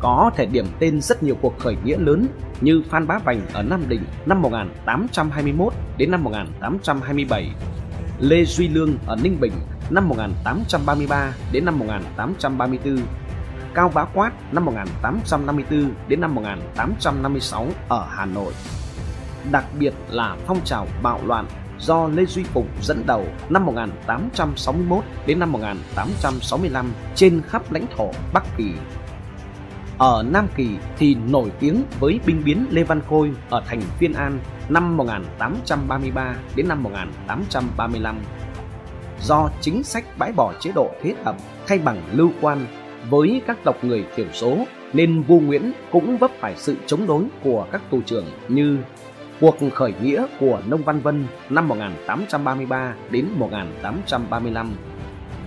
Có thể điểm tên rất nhiều cuộc khởi nghĩa lớn như Phan Bá Vành ở Nam Định năm 1821 đến năm 1827, Lê Duy Lương ở Ninh Bình năm 1833 đến năm 1834, Cao Bá Quát năm 1854 đến năm 1856 ở Hà Nội. Đặc biệt là phong trào bạo loạn do Lê Duy Phục dẫn đầu năm 1861 đến năm 1865 trên khắp lãnh thổ Bắc Kỳ. Ở Nam Kỳ thì nổi tiếng với binh biến Lê Văn Khôi ở thành Viên An năm 1833 đến năm 1835. Do chính sách bãi bỏ chế độ thế tập thay bằng lưu quan với các tộc người thiểu số nên vua Nguyễn cũng vấp phải sự chống đối của các tù trưởng như cuộc khởi nghĩa của Nông Văn Vân năm 1833 đến 1835.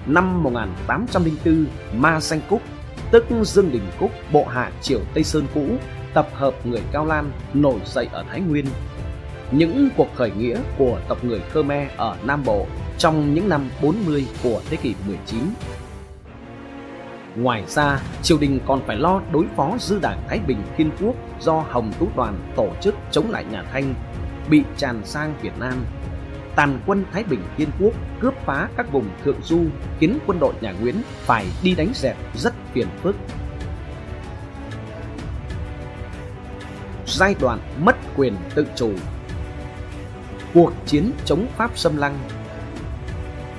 Năm 1804, Ma Xanh Cúc, tức Dương Đình Cúc, bộ hạ triều Tây Sơn cũ, tập hợp người Cao Lan nổi dậy ở Thái Nguyên. Những cuộc khởi nghĩa của tộc người Khmer ở Nam Bộ trong những năm 40 của thế kỷ 19 Ngoài ra, triều đình còn phải lo đối phó dư đảng Thái Bình Thiên Quốc do Hồng Tú Đoàn tổ chức chống lại nhà Thanh, bị tràn sang Việt Nam. Tàn quân Thái Bình Thiên Quốc cướp phá các vùng thượng du khiến quân đội nhà Nguyễn phải đi đánh dẹp rất phiền phức. Giai đoạn mất quyền tự chủ Cuộc chiến chống Pháp xâm lăng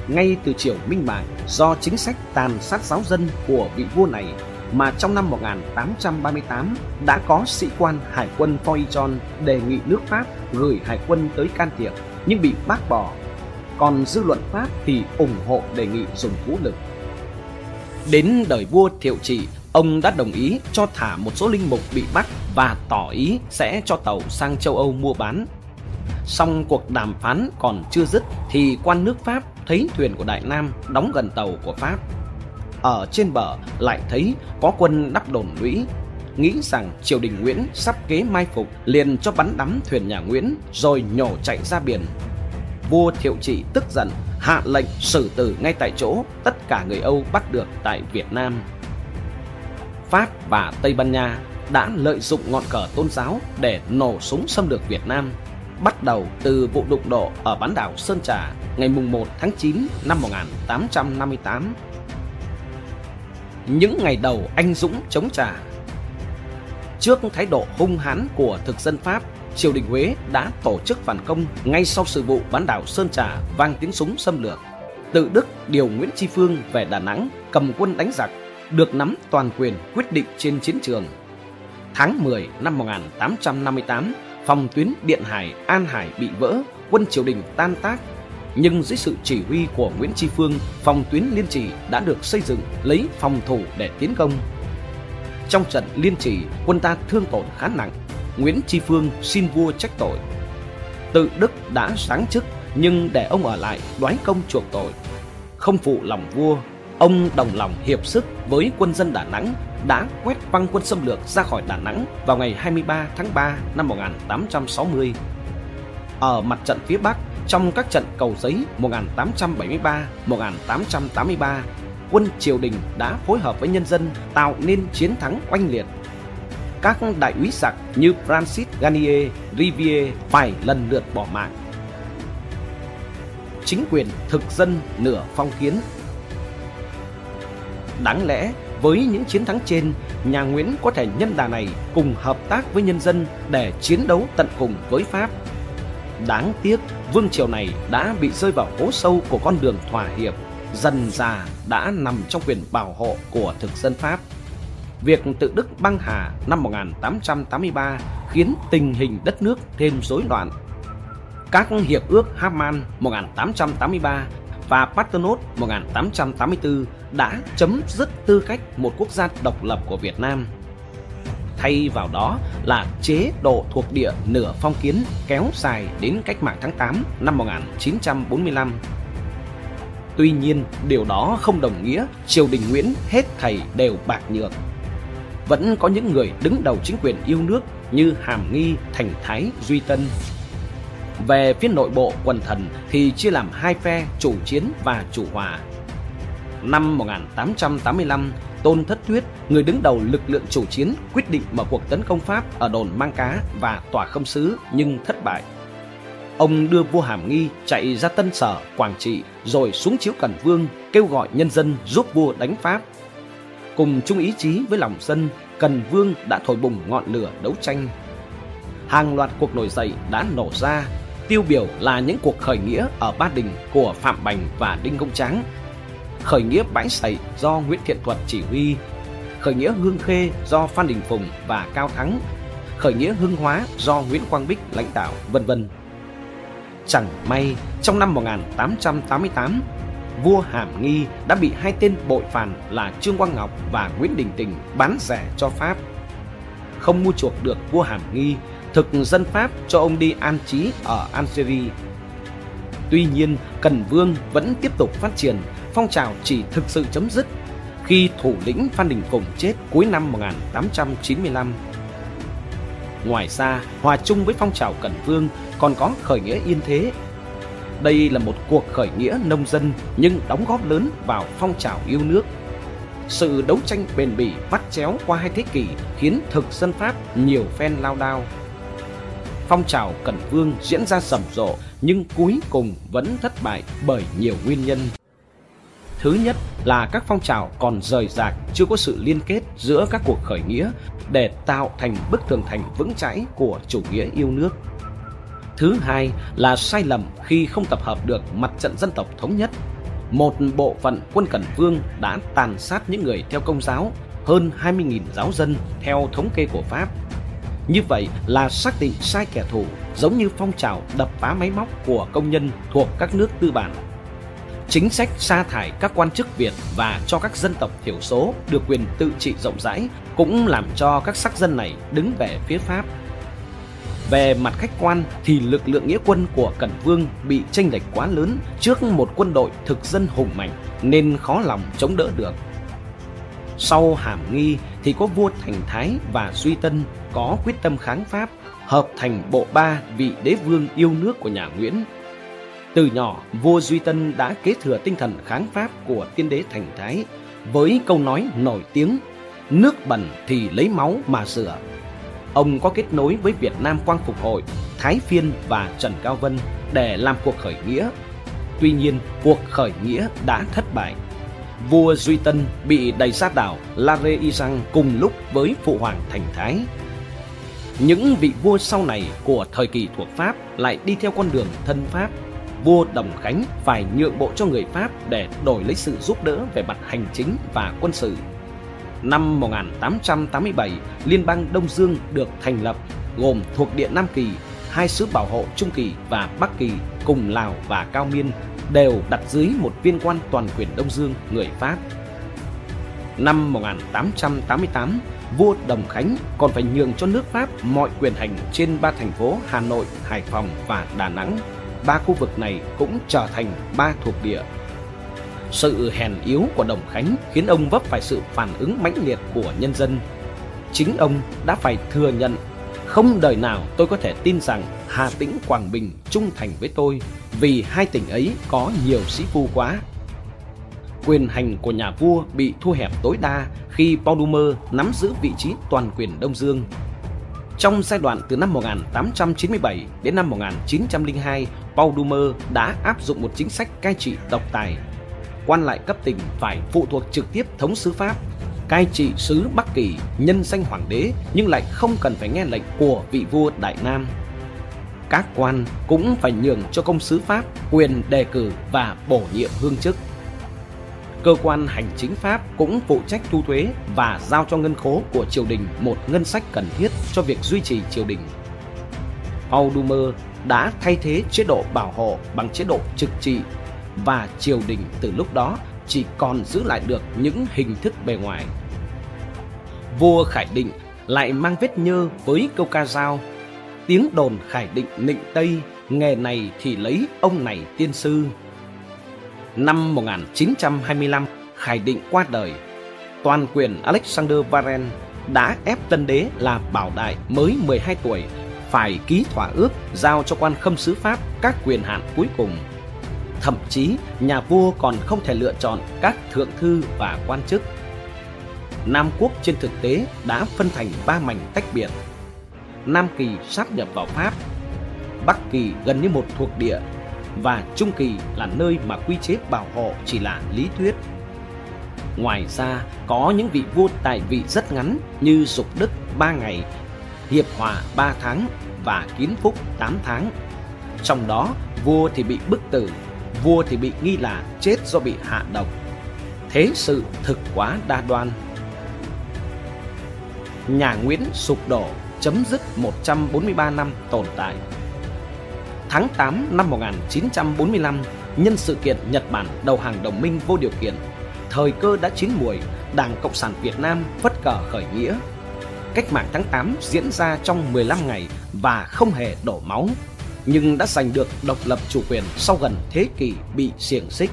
ngay từ triều Minh Mạng do chính sách tàn sát giáo dân của vị vua này mà trong năm 1838 đã có sĩ quan hải quân Poichon đề nghị nước Pháp gửi hải quân tới can thiệp nhưng bị bác bỏ. Còn dư luận Pháp thì ủng hộ đề nghị dùng vũ lực. Đến đời vua Thiệu Trị, ông đã đồng ý cho thả một số linh mục bị bắt và tỏ ý sẽ cho tàu sang châu Âu mua bán. Song cuộc đàm phán còn chưa dứt thì quan nước Pháp thấy thuyền của Đại Nam đóng gần tàu của Pháp. Ở trên bờ lại thấy có quân đắp đồn lũy, nghĩ rằng triều đình Nguyễn sắp kế mai phục liền cho bắn đắm thuyền nhà Nguyễn rồi nhổ chạy ra biển. Vua Thiệu Trị tức giận hạ lệnh xử tử ngay tại chỗ tất cả người Âu bắt được tại Việt Nam. Pháp và Tây Ban Nha đã lợi dụng ngọn cờ tôn giáo để nổ súng xâm lược Việt Nam bắt đầu từ vụ đụng độ ở bán đảo Sơn Trà ngày 1 tháng 9 năm 1858. Những ngày đầu anh Dũng chống trả Trước thái độ hung hãn của thực dân Pháp, triều đình Huế đã tổ chức phản công ngay sau sự vụ bán đảo Sơn Trà vang tiếng súng xâm lược. Tự Đức điều Nguyễn Tri Phương về Đà Nẵng cầm quân đánh giặc, được nắm toàn quyền quyết định trên chiến trường. Tháng 10 năm 1858, phòng tuyến Điện Hải, An Hải bị vỡ, quân triều đình tan tác. Nhưng dưới sự chỉ huy của Nguyễn Tri Phương, phòng tuyến Liên Trì đã được xây dựng lấy phòng thủ để tiến công. Trong trận Liên Trì, quân ta thương tổn khá nặng. Nguyễn Tri Phương xin vua trách tội. Tự Đức đã sáng chức nhưng để ông ở lại đoái công chuộc tội. Không phụ lòng vua, ông đồng lòng hiệp sức với quân dân Đà Nẵng đã quét văng quân xâm lược ra khỏi Đà Nẵng vào ngày 23 tháng 3 năm 1860. Ở mặt trận phía Bắc, trong các trận cầu giấy 1873-1883, quân triều đình đã phối hợp với nhân dân tạo nên chiến thắng oanh liệt. Các đại úy giặc như Francis Garnier, Riviere phải lần lượt bỏ mạng. Chính quyền thực dân nửa phong kiến Đáng lẽ với những chiến thắng trên, nhà Nguyễn có thể nhân đà này cùng hợp tác với nhân dân để chiến đấu tận cùng với Pháp. Đáng tiếc, vương triều này đã bị rơi vào hố sâu của con đường thỏa hiệp, dần già đã nằm trong quyền bảo hộ của thực dân Pháp. Việc tự Đức băng hà năm 1883 khiến tình hình đất nước thêm rối loạn. Các hiệp ước Haman 1883 và Paternotte 1884 đã chấm dứt tư cách một quốc gia độc lập của Việt Nam. Thay vào đó là chế độ thuộc địa nửa phong kiến kéo dài đến cách mạng tháng 8 năm 1945. Tuy nhiên, điều đó không đồng nghĩa triều đình Nguyễn hết thầy đều bạc nhược. Vẫn có những người đứng đầu chính quyền yêu nước như Hàm Nghi, Thành Thái, Duy Tân về phía nội bộ quần thần thì chia làm hai phe chủ chiến và chủ hòa. Năm 1885, Tôn Thất Thuyết, người đứng đầu lực lượng chủ chiến, quyết định mở cuộc tấn công Pháp ở đồn Mang Cá và tỏa khâm sứ nhưng thất bại. Ông đưa vua Hàm Nghi chạy ra Tân Sở, Quảng Trị rồi xuống chiếu Cần Vương kêu gọi nhân dân giúp vua đánh Pháp. Cùng chung ý chí với lòng dân, Cần Vương đã thổi bùng ngọn lửa đấu tranh. Hàng loạt cuộc nổi dậy đã nổ ra tiêu biểu là những cuộc khởi nghĩa ở Ba Đình của Phạm Bành và Đinh Công Tráng, khởi nghĩa Bãi Sậy do Nguyễn Thiện Thuật chỉ huy, khởi nghĩa Hương Khê do Phan Đình Phùng và Cao Thắng, khởi nghĩa Hưng Hóa do Nguyễn Quang Bích lãnh đạo, vân vân. Chẳng may, trong năm 1888, vua Hàm Nghi đã bị hai tên bội phản là Trương Quang Ngọc và Nguyễn Đình Tình bán rẻ cho Pháp. Không mua chuộc được vua Hàm Nghi, thực dân Pháp cho ông đi an trí ở Algeria. Tuy nhiên, Cần Vương vẫn tiếp tục phát triển, phong trào chỉ thực sự chấm dứt khi thủ lĩnh Phan Đình Phùng chết cuối năm 1895. Ngoài ra, hòa chung với phong trào Cần Vương còn có khởi nghĩa Yên Thế. Đây là một cuộc khởi nghĩa nông dân nhưng đóng góp lớn vào phong trào yêu nước. Sự đấu tranh bền bỉ bắt chéo qua hai thế kỷ khiến thực dân Pháp nhiều phen lao đao phong trào Cẩn Vương diễn ra rầm rộ nhưng cuối cùng vẫn thất bại bởi nhiều nguyên nhân. Thứ nhất là các phong trào còn rời rạc, chưa có sự liên kết giữa các cuộc khởi nghĩa để tạo thành bức tường thành vững chãi của chủ nghĩa yêu nước. Thứ hai là sai lầm khi không tập hợp được mặt trận dân tộc thống nhất. Một bộ phận quân Cẩn Vương đã tàn sát những người theo công giáo, hơn 20.000 giáo dân theo thống kê của Pháp như vậy là xác định sai kẻ thù, giống như phong trào đập phá máy móc của công nhân thuộc các nước tư bản. Chính sách sa thải các quan chức Việt và cho các dân tộc thiểu số được quyền tự trị rộng rãi cũng làm cho các sắc dân này đứng về phía Pháp. Về mặt khách quan thì lực lượng nghĩa quân của Cẩn Vương bị tranh lệch quá lớn trước một quân đội thực dân hùng mạnh nên khó lòng chống đỡ được. Sau Hàm Nghi thì có vua Thành Thái và Duy Tân có quyết tâm kháng Pháp, hợp thành bộ ba vị đế vương yêu nước của nhà Nguyễn. Từ nhỏ, vua Duy Tân đã kế thừa tinh thần kháng Pháp của tiên đế Thành Thái với câu nói nổi tiếng nước bẩn thì lấy máu mà rửa. Ông có kết nối với Việt Nam Quang Phục Hội, Thái Phiên và Trần Cao Vân để làm cuộc khởi nghĩa. Tuy nhiên, cuộc khởi nghĩa đã thất bại vua Duy Tân bị đầy sát đảo La Rê Y Răng cùng lúc với phụ hoàng Thành Thái. Những vị vua sau này của thời kỳ thuộc Pháp lại đi theo con đường thân Pháp. Vua Đồng Khánh phải nhượng bộ cho người Pháp để đổi lấy sự giúp đỡ về mặt hành chính và quân sự. Năm 1887, Liên bang Đông Dương được thành lập, gồm thuộc địa Nam Kỳ, hai sứ bảo hộ Trung Kỳ và Bắc Kỳ cùng Lào và Cao Miên đều đặt dưới một viên quan toàn quyền Đông Dương người Pháp. Năm 1888, vua Đồng Khánh còn phải nhường cho nước Pháp mọi quyền hành trên ba thành phố Hà Nội, Hải Phòng và Đà Nẵng. Ba khu vực này cũng trở thành ba thuộc địa. Sự hèn yếu của Đồng Khánh khiến ông vấp phải sự phản ứng mãnh liệt của nhân dân. Chính ông đã phải thừa nhận không đời nào tôi có thể tin rằng Hà Tĩnh Quảng Bình trung thành với tôi vì hai tỉnh ấy có nhiều sĩ phu quá. Quyền hành của nhà vua bị thu hẹp tối đa khi Paul nắm giữ vị trí toàn quyền Đông Dương. Trong giai đoạn từ năm 1897 đến năm 1902, Paul đã áp dụng một chính sách cai trị độc tài. Quan lại cấp tỉnh phải phụ thuộc trực tiếp thống sứ Pháp, cai trị sứ Bắc Kỳ nhân danh hoàng đế nhưng lại không cần phải nghe lệnh của vị vua Đại Nam. Các quan cũng phải nhường cho công sứ Pháp quyền đề cử và bổ nhiệm hương chức cơ quan hành chính Pháp cũng phụ trách thu thuế và giao cho ngân khố của triều đình một ngân sách cần thiết cho việc duy trì triều đình. Paul Dumer đã thay thế chế độ bảo hộ bằng chế độ trực trị và triều đình từ lúc đó chỉ còn giữ lại được những hình thức bề ngoài. Vua Khải Định lại mang vết nhơ với câu ca dao tiếng đồn Khải Định nịnh Tây nghề này thì lấy ông này tiên sư Năm 1925, Khải Định qua đời. Toàn quyền Alexander Varen đã ép tân đế là Bảo Đại mới 12 tuổi phải ký thỏa ước giao cho quan khâm sứ Pháp các quyền hạn cuối cùng. Thậm chí, nhà vua còn không thể lựa chọn các thượng thư và quan chức. Nam quốc trên thực tế đã phân thành ba mảnh tách biệt. Nam Kỳ sáp nhập vào Pháp, Bắc Kỳ gần như một thuộc địa và Trung Kỳ là nơi mà quy chế bảo hộ chỉ là lý thuyết. Ngoài ra, có những vị vua tại vị rất ngắn như Dục Đức 3 ngày, Hiệp Hòa 3 tháng và Kiến Phúc 8 tháng. Trong đó, vua thì bị bức tử, vua thì bị nghi là chết do bị hạ độc. Thế sự thực quá đa đoan. Nhà Nguyễn sụp đổ, chấm dứt 143 năm tồn tại tháng 8 năm 1945, nhân sự kiện Nhật Bản đầu hàng đồng minh vô điều kiện, thời cơ đã chín muồi, Đảng Cộng sản Việt Nam phất cờ khởi nghĩa. Cách mạng tháng 8 diễn ra trong 15 ngày và không hề đổ máu, nhưng đã giành được độc lập chủ quyền sau gần thế kỷ bị xiềng xích.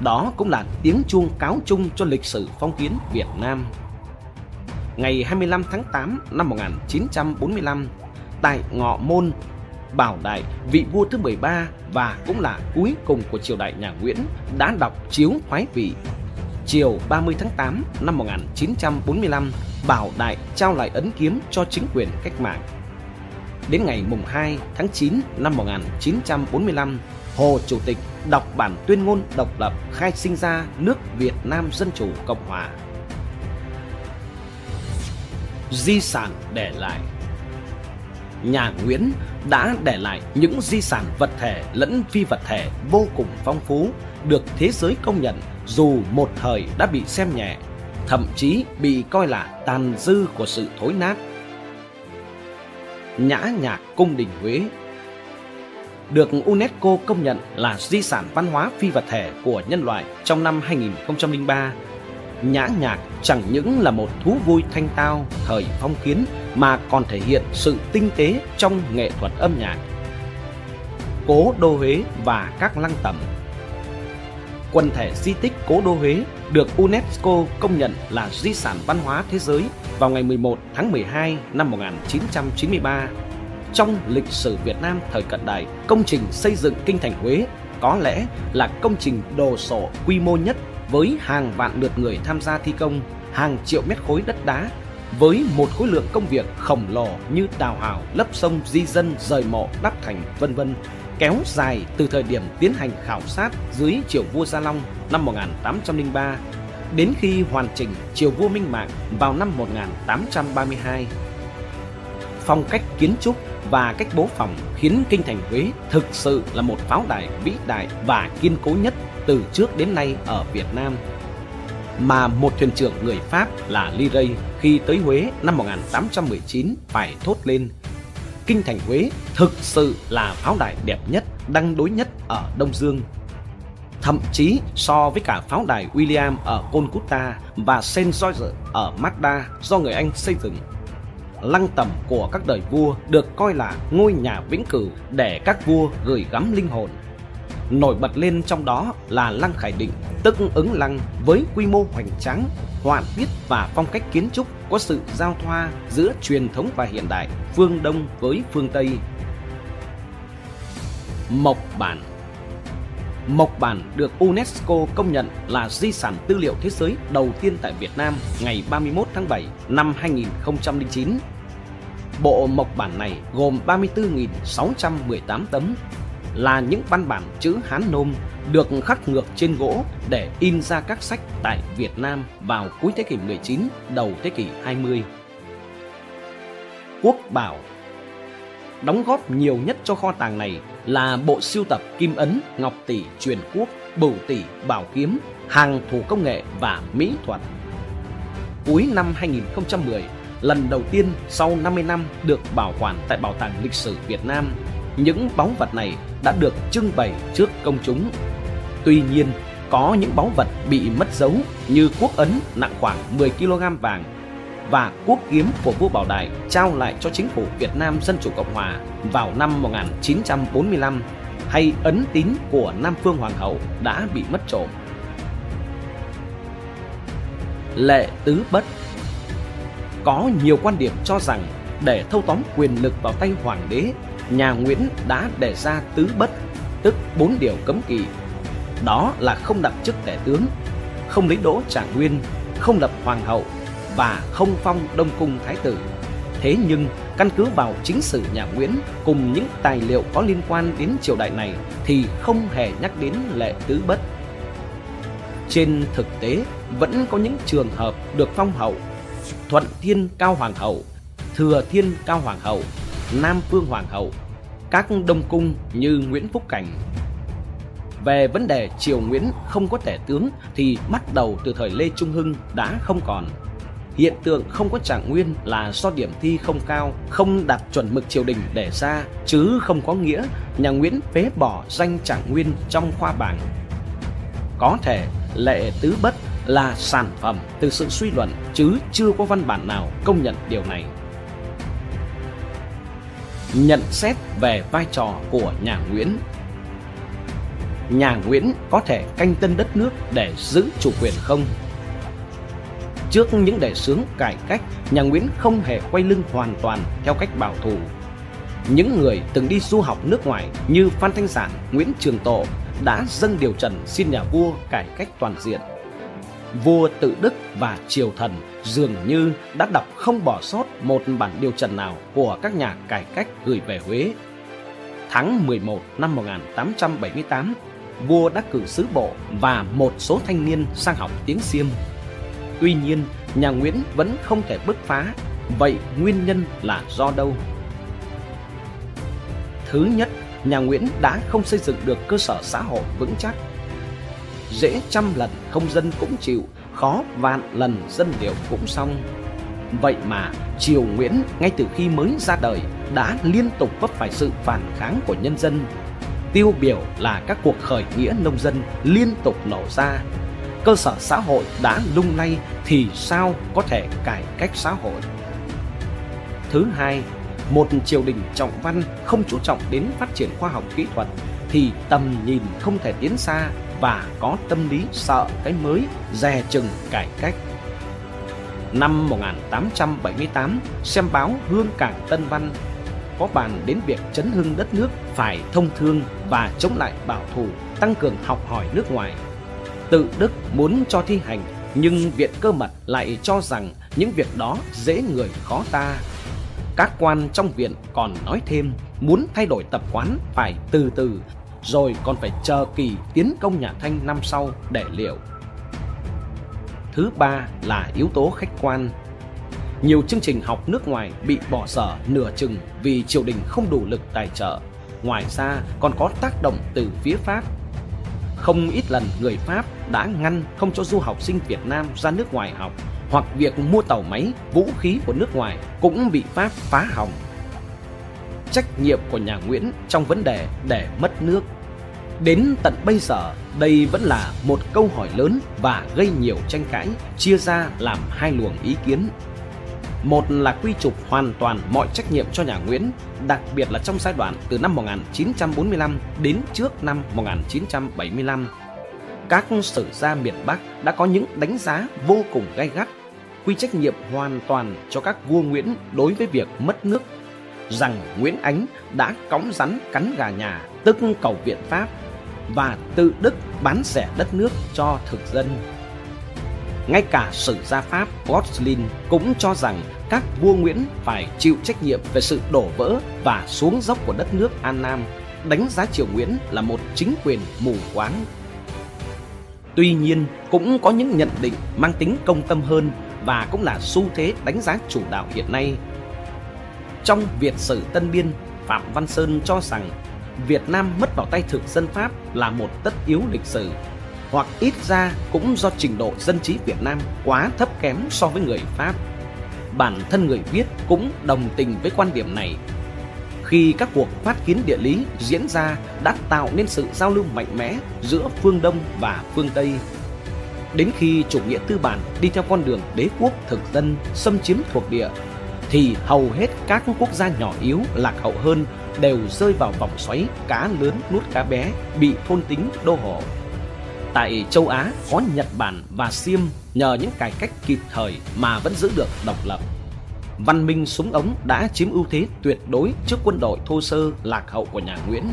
Đó cũng là tiếng chuông cáo chung cho lịch sử phong kiến Việt Nam. Ngày 25 tháng 8 năm 1945, tại Ngọ Môn, Bảo Đại, vị vua thứ 13 và cũng là cuối cùng của triều đại nhà Nguyễn, đã đọc chiếu thoái vị. Chiều 30 tháng 8 năm 1945, Bảo Đại trao lại ấn kiếm cho chính quyền cách mạng. Đến ngày mùng 2 tháng 9 năm 1945, Hồ Chủ tịch đọc bản tuyên ngôn độc lập khai sinh ra nước Việt Nam Dân Chủ Cộng Hòa. Di sản để lại nhà Nguyễn đã để lại những di sản vật thể lẫn phi vật thể vô cùng phong phú, được thế giới công nhận dù một thời đã bị xem nhẹ, thậm chí bị coi là tàn dư của sự thối nát. Nhã nhạc cung đình Huế được UNESCO công nhận là di sản văn hóa phi vật thể của nhân loại trong năm 2003 nhã nhạc chẳng những là một thú vui thanh tao thời phong kiến mà còn thể hiện sự tinh tế trong nghệ thuật âm nhạc. Cố đô Huế và các lăng tẩm Quần thể di tích Cố đô Huế được UNESCO công nhận là di sản văn hóa thế giới vào ngày 11 tháng 12 năm 1993. Trong lịch sử Việt Nam thời cận đại, công trình xây dựng kinh thành Huế có lẽ là công trình đồ sộ quy mô nhất với hàng vạn lượt người tham gia thi công, hàng triệu mét khối đất đá, với một khối lượng công việc khổng lồ như đào hào, lấp sông, di dân, rời mộ, đắp thành, vân vân, kéo dài từ thời điểm tiến hành khảo sát dưới triều vua Gia Long năm 1803 đến khi hoàn chỉnh triều vua Minh Mạng vào năm 1832. phong cách kiến trúc và cách bố phòng khiến kinh thành Huế thực sự là một pháo đài vĩ đại và kiên cố nhất từ trước đến nay ở Việt Nam. Mà một thuyền trưởng người Pháp là Liray khi tới Huế năm 1819 phải thốt lên Kinh thành Huế thực sự là pháo đài đẹp nhất, đăng đối nhất ở Đông Dương. Thậm chí so với cả pháo đài William ở Kolkata và St. George ở Magda do người Anh xây dựng lăng tẩm của các đời vua được coi là ngôi nhà vĩnh cửu để các vua gửi gắm linh hồn. Nổi bật lên trong đó là lăng Khải Định, tức ứng lăng với quy mô hoành tráng, họa tiết và phong cách kiến trúc có sự giao thoa giữa truyền thống và hiện đại, phương Đông với phương Tây. Mộc Bản Mộc Bản được UNESCO công nhận là di sản tư liệu thế giới đầu tiên tại Việt Nam ngày 31 tháng 7 năm 2009. Bộ mộc bản này gồm 34.618 tấm là những văn bản chữ Hán Nôm được khắc ngược trên gỗ để in ra các sách tại Việt Nam vào cuối thế kỷ 19, đầu thế kỷ 20. Quốc Bảo Đóng góp nhiều nhất cho kho tàng này là bộ siêu tập kim ấn, ngọc tỷ, truyền quốc, bửu tỷ, bảo kiếm, hàng thủ công nghệ và mỹ thuật. Cuối năm 2010, lần đầu tiên sau 50 năm được bảo quản tại Bảo tàng Lịch sử Việt Nam, những báu vật này đã được trưng bày trước công chúng. Tuy nhiên, có những báu vật bị mất dấu như quốc ấn nặng khoảng 10 kg vàng và quốc kiếm của vua Bảo Đại trao lại cho chính phủ Việt Nam Dân Chủ Cộng Hòa vào năm 1945 hay ấn tín của Nam Phương Hoàng hậu đã bị mất trộm. Lệ Tứ Bất Có nhiều quan điểm cho rằng để thâu tóm quyền lực vào tay hoàng đế, nhà Nguyễn đã đề ra tứ bất, tức bốn điều cấm kỵ. Đó là không đặt chức tể tướng, không lấy đỗ trạng nguyên, không lập hoàng hậu và không phong Đông Cung Thái tử. Thế nhưng, căn cứ vào chính sử nhà Nguyễn cùng những tài liệu có liên quan đến triều đại này thì không hề nhắc đến lệ tứ bất. Trên thực tế, vẫn có những trường hợp được phong hậu Thuận Thiên Cao Hoàng hậu, Thừa Thiên Cao Hoàng hậu, Nam Phương Hoàng hậu, các đông cung như Nguyễn Phúc Cảnh. Về vấn đề triều Nguyễn không có tể tướng thì bắt đầu từ thời Lê Trung Hưng đã không còn. Hiện tượng không có trạng nguyên là do điểm thi không cao, không đạt chuẩn mực triều đình để ra, chứ không có nghĩa nhà Nguyễn phế bỏ danh trạng nguyên trong khoa bảng. Có thể lệ tứ bất là sản phẩm từ sự suy luận chứ chưa có văn bản nào công nhận điều này. Nhận xét về vai trò của nhà Nguyễn Nhà Nguyễn có thể canh tân đất nước để giữ chủ quyền không? Trước những đề xướng cải cách, nhà Nguyễn không hề quay lưng hoàn toàn theo cách bảo thủ. Những người từng đi du học nước ngoài như Phan Thanh Sản, Nguyễn Trường Tộ đã dâng điều trần xin nhà vua cải cách toàn diện. Vua Tự Đức và Triều Thần dường như đã đọc không bỏ sót một bản điều trần nào của các nhà cải cách gửi về Huế. Tháng 11 năm 1878, vua đã cử sứ bộ và một số thanh niên sang học tiếng Xiêm Tuy nhiên, nhà Nguyễn vẫn không thể bứt phá. Vậy nguyên nhân là do đâu? Thứ nhất, nhà Nguyễn đã không xây dựng được cơ sở xã hội vững chắc. Dễ trăm lần không dân cũng chịu, khó vạn lần dân liệu cũng xong. Vậy mà triều Nguyễn ngay từ khi mới ra đời đã liên tục vấp phải sự phản kháng của nhân dân. Tiêu biểu là các cuộc khởi nghĩa nông dân liên tục nổ ra cơ sở xã hội đã lung lay thì sao có thể cải cách xã hội? Thứ hai, một triều đình trọng văn không chú trọng đến phát triển khoa học kỹ thuật thì tầm nhìn không thể tiến xa và có tâm lý sợ cái mới dè chừng cải cách. Năm 1878 xem báo Hương Cảng Tân Văn có bàn đến việc chấn hưng đất nước phải thông thương và chống lại bảo thủ, tăng cường học hỏi nước ngoài. Tự Đức muốn cho thi hành, nhưng Viện Cơ Mật lại cho rằng những việc đó dễ người khó ta. Các quan trong viện còn nói thêm muốn thay đổi tập quán phải từ từ, rồi còn phải chờ kỳ tiến công nhà Thanh năm sau để liệu. Thứ ba là yếu tố khách quan. nhiều chương trình học nước ngoài bị bỏ dở nửa chừng vì triều đình không đủ lực tài trợ. Ngoài ra còn có tác động từ phía Pháp. Không ít lần người Pháp đã ngăn không cho du học sinh Việt Nam ra nước ngoài học hoặc việc mua tàu máy, vũ khí của nước ngoài cũng bị Pháp phá hỏng. Trách nhiệm của nhà Nguyễn trong vấn đề để mất nước Đến tận bây giờ, đây vẫn là một câu hỏi lớn và gây nhiều tranh cãi, chia ra làm hai luồng ý kiến. Một là quy chụp hoàn toàn mọi trách nhiệm cho nhà Nguyễn, đặc biệt là trong giai đoạn từ năm 1945 đến trước năm 1975. Các sử gia miền Bắc đã có những đánh giá vô cùng gay gắt, quy trách nhiệm hoàn toàn cho các vua Nguyễn đối với việc mất nước, rằng Nguyễn Ánh đã cõng rắn cắn gà nhà, tức cầu viện Pháp và tự đức bán rẻ đất nước cho thực dân. Ngay cả sử gia Pháp Gosselin cũng cho rằng các vua Nguyễn phải chịu trách nhiệm về sự đổ vỡ và xuống dốc của đất nước An Nam, đánh giá triều Nguyễn là một chính quyền mù quáng. Tuy nhiên, cũng có những nhận định mang tính công tâm hơn và cũng là xu thế đánh giá chủ đạo hiện nay. Trong Việt sử Tân Biên, Phạm Văn Sơn cho rằng Việt Nam mất vào tay thực dân Pháp là một tất yếu lịch sử hoặc ít ra cũng do trình độ dân trí Việt Nam quá thấp kém so với người Pháp. Bản thân người viết cũng đồng tình với quan điểm này. Khi các cuộc phát kiến địa lý diễn ra đã tạo nên sự giao lưu mạnh mẽ giữa phương Đông và phương Tây. Đến khi chủ nghĩa tư bản đi theo con đường đế quốc thực dân, xâm chiếm thuộc địa, thì hầu hết các quốc gia nhỏ yếu, lạc hậu hơn đều rơi vào vòng xoáy cá lớn nuốt cá bé bị thôn tính đô hộ. Tại châu Á có Nhật Bản và xiêm nhờ những cải cách kịp thời mà vẫn giữ được độc lập. Văn minh súng ống đã chiếm ưu thế tuyệt đối trước quân đội thô sơ lạc hậu của nhà Nguyễn.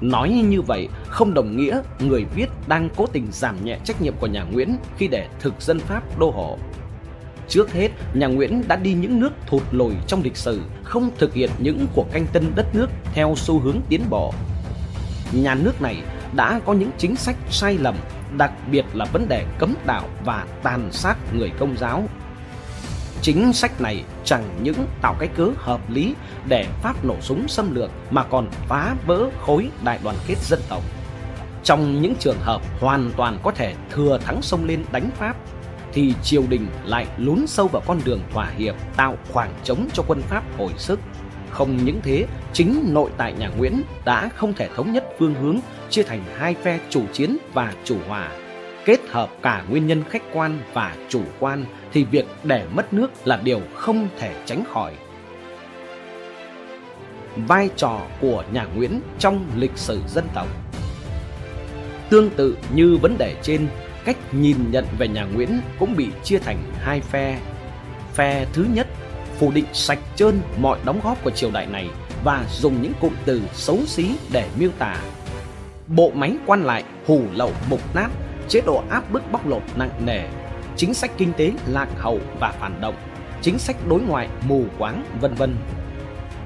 Nói như vậy không đồng nghĩa người viết đang cố tình giảm nhẹ trách nhiệm của nhà Nguyễn khi để thực dân Pháp đô hộ. Trước hết, nhà Nguyễn đã đi những nước thụt lùi trong lịch sử, không thực hiện những cuộc canh tân đất nước theo xu hướng tiến bộ. Nhà nước này đã có những chính sách sai lầm, đặc biệt là vấn đề cấm đạo và tàn sát người công giáo. Chính sách này chẳng những tạo cái cớ hợp lý để Pháp nổ súng xâm lược mà còn phá vỡ khối đại đoàn kết dân tộc. Trong những trường hợp hoàn toàn có thể thừa thắng sông lên đánh Pháp thì triều đình lại lún sâu vào con đường thỏa hiệp tạo khoảng trống cho quân Pháp hồi sức. Không những thế, chính nội tại nhà Nguyễn đã không thể thống nhất phương hướng, chia thành hai phe chủ chiến và chủ hòa. Kết hợp cả nguyên nhân khách quan và chủ quan thì việc để mất nước là điều không thể tránh khỏi. Vai trò của nhà Nguyễn trong lịch sử dân tộc Tương tự như vấn đề trên, cách nhìn nhận về nhà Nguyễn cũng bị chia thành hai phe. Phe thứ nhất phủ định sạch trơn mọi đóng góp của triều đại này và dùng những cụm từ xấu xí để miêu tả. Bộ máy quan lại hủ lậu mục nát, chế độ áp bức bóc lột nặng nề, chính sách kinh tế lạc hậu và phản động, chính sách đối ngoại mù quáng vân vân.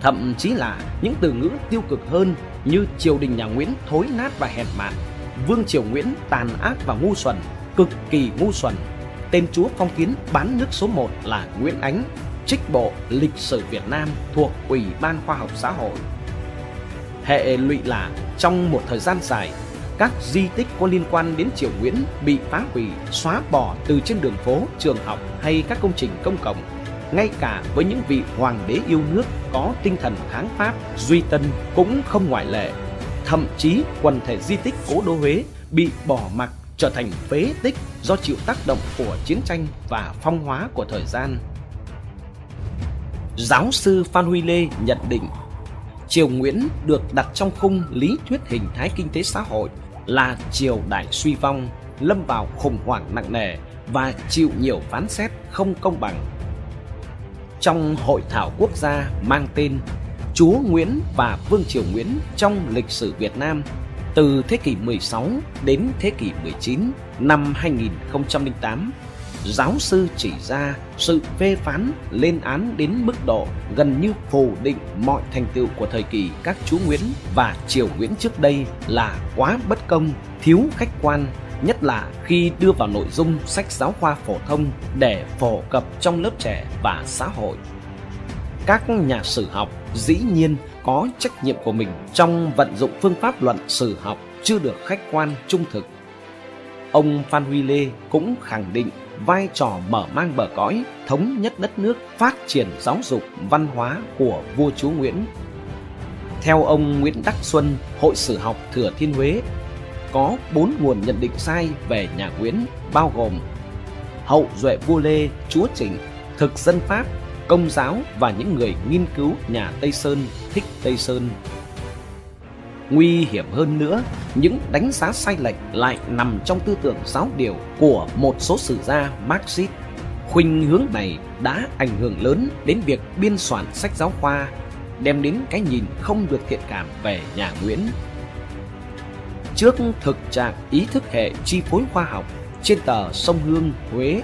Thậm chí là những từ ngữ tiêu cực hơn như triều đình nhà Nguyễn thối nát và hèn mạn Vương Triều Nguyễn tàn ác và ngu xuẩn, cực kỳ ngu xuẩn. Tên chúa phong kiến bán nước số 1 là Nguyễn Ánh, trích bộ lịch sử Việt Nam thuộc Ủy ban Khoa học Xã hội. Hệ lụy là trong một thời gian dài, các di tích có liên quan đến Triều Nguyễn bị phá hủy, xóa bỏ từ trên đường phố, trường học hay các công trình công cộng. Ngay cả với những vị hoàng đế yêu nước có tinh thần kháng Pháp, Duy Tân cũng không ngoại lệ Thậm chí quần thể di tích cố đô Huế bị bỏ mặc trở thành phế tích do chịu tác động của chiến tranh và phong hóa của thời gian. Giáo sư Phan Huy Lê nhận định Triều Nguyễn được đặt trong khung lý thuyết hình thái kinh tế xã hội là triều đại suy vong, lâm vào khủng hoảng nặng nề và chịu nhiều phán xét không công bằng. Trong hội thảo quốc gia mang tên Chúa Nguyễn và Vương Triều Nguyễn trong lịch sử Việt Nam từ thế kỷ 16 đến thế kỷ 19 năm 2008, giáo sư chỉ ra sự phê phán lên án đến mức độ gần như phủ định mọi thành tựu của thời kỳ các chúa Nguyễn và triều Nguyễn trước đây là quá bất công, thiếu khách quan, nhất là khi đưa vào nội dung sách giáo khoa phổ thông để phổ cập trong lớp trẻ và xã hội. Các nhà sử học dĩ nhiên có trách nhiệm của mình trong vận dụng phương pháp luận sử học chưa được khách quan trung thực. Ông Phan Huy Lê cũng khẳng định vai trò mở mang bờ cõi, thống nhất đất nước, phát triển giáo dục, văn hóa của vua chúa Nguyễn. Theo ông Nguyễn Đắc Xuân, Hội Sử học Thừa Thiên Huế, có bốn nguồn nhận định sai về nhà Nguyễn bao gồm hậu duệ vua Lê, chúa Trịnh, thực dân Pháp, công giáo và những người nghiên cứu nhà Tây Sơn thích Tây Sơn. Nguy hiểm hơn nữa, những đánh giá sai lệch lại nằm trong tư tưởng giáo điều của một số sử gia Marxist. Khuynh hướng này đã ảnh hưởng lớn đến việc biên soạn sách giáo khoa, đem đến cái nhìn không được thiện cảm về nhà Nguyễn. Trước thực trạng ý thức hệ chi phối khoa học trên tờ Sông Hương, Huế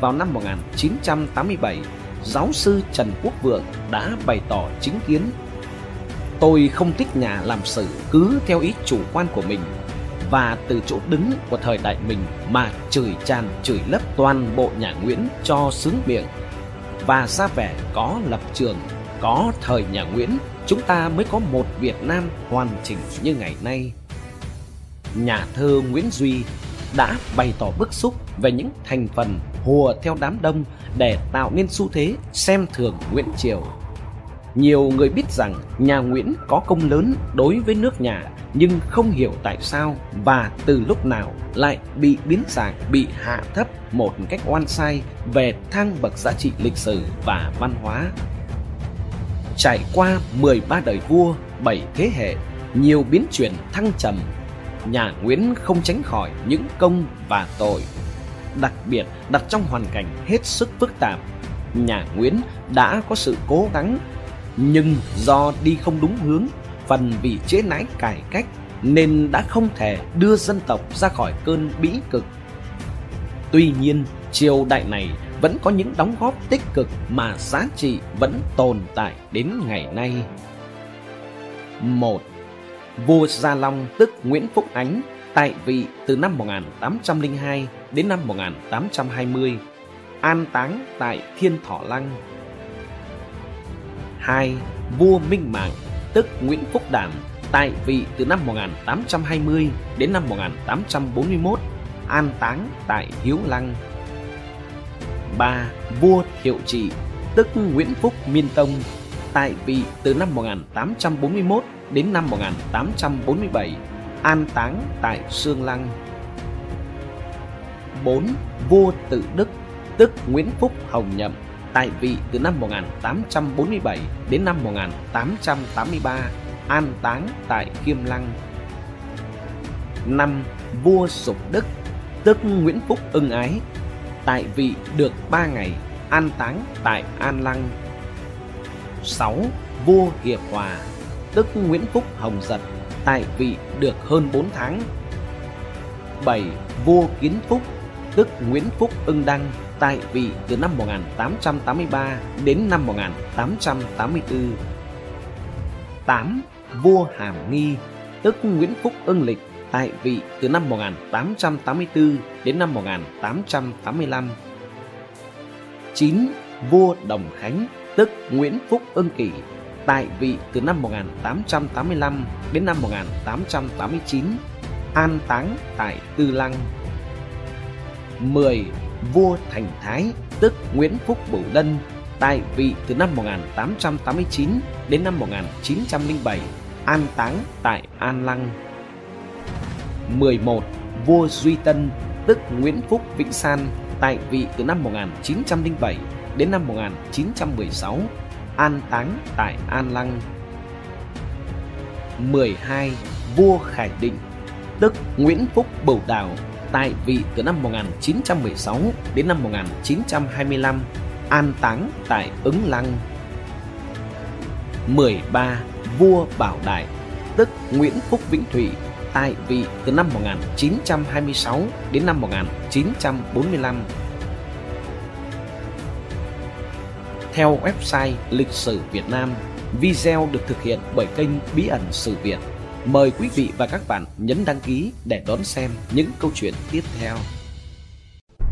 vào năm 1987, giáo sư Trần Quốc Vượng đã bày tỏ chính kiến Tôi không thích nhà làm sử cứ theo ý chủ quan của mình. Và từ chỗ đứng của thời đại mình mà chửi tràn chửi lấp toàn bộ nhà Nguyễn cho sướng miệng. Và ra vẻ có lập trường, có thời nhà Nguyễn chúng ta mới có một Việt Nam hoàn chỉnh như ngày nay. Nhà thơ Nguyễn Duy đã bày tỏ bức xúc về những thành phần hùa theo đám đông để tạo nên xu thế xem thường Nguyễn Triều nhiều người biết rằng nhà Nguyễn có công lớn đối với nước nhà nhưng không hiểu tại sao và từ lúc nào lại bị biến dạng, bị hạ thấp một cách oan sai về thang bậc giá trị lịch sử và văn hóa. Trải qua 13 đời vua, 7 thế hệ, nhiều biến chuyển thăng trầm, nhà Nguyễn không tránh khỏi những công và tội. Đặc biệt đặt trong hoàn cảnh hết sức phức tạp, nhà Nguyễn đã có sự cố gắng nhưng do đi không đúng hướng, phần vì chế nãi cải cách nên đã không thể đưa dân tộc ra khỏi cơn bĩ cực. Tuy nhiên, triều đại này vẫn có những đóng góp tích cực mà giá trị vẫn tồn tại đến ngày nay. một Vua Gia Long tức Nguyễn Phúc Ánh tại vị từ năm 1802 đến năm 1820, an táng tại Thiên Thọ Lăng 2. Vua Minh Mạng, tức Nguyễn Phúc Đảm tại vị từ năm 1820 đến năm 1841 an táng tại Hiếu Lăng 3. Vua Thiệu Trị, tức Nguyễn Phúc Miên Tông, tại vị từ năm 1841 đến năm 1847 an táng tại Sương Lăng 4. Vua Tự Đức, tức Nguyễn Phúc Hồng Nhậm tại vị từ năm 1847 đến năm 1883, an táng tại Kiêm Lăng. năm Vua Sục Đức, tức Nguyễn Phúc ưng ái, tại vị được 3 ngày, an táng tại An Lăng. 6. Vua Hiệp Hòa, tức Nguyễn Phúc Hồng Giật, tại vị được hơn 4 tháng. 7. Vua Kiến Phúc, tức Nguyễn Phúc ưng đăng, tại vị từ năm 1883 đến năm 1884. 8. Vua Hàm Nghi, tức Nguyễn Phúc Ưng Lịch, tại vị từ năm 1884 đến năm 1885. 9. Vua Đồng Khánh, tức Nguyễn Phúc Ưng Kỷ, tại vị từ năm 1885 đến năm 1889, an táng tại Tư Lăng. 10 vua Thành Thái, tức Nguyễn Phúc Bửu Lân, tại vị từ năm 1889 đến năm 1907, an táng tại An Lăng. 11. Vua Duy Tân, tức Nguyễn Phúc Vĩnh San, tại vị từ năm 1907 đến năm 1916, an táng tại An Lăng. 12. Vua Khải Định, tức Nguyễn Phúc Bửu Đào, tại vị từ năm 1916 đến năm 1925, an táng tại Ứng Lăng. 13. Vua Bảo Đại, tức Nguyễn Phúc Vĩnh Thụy, tại vị từ năm 1926 đến năm 1945. Theo website Lịch sử Việt Nam, video được thực hiện bởi kênh Bí ẩn Sử Việt mời quý vị và các bạn nhấn đăng ký để đón xem những câu chuyện tiếp theo.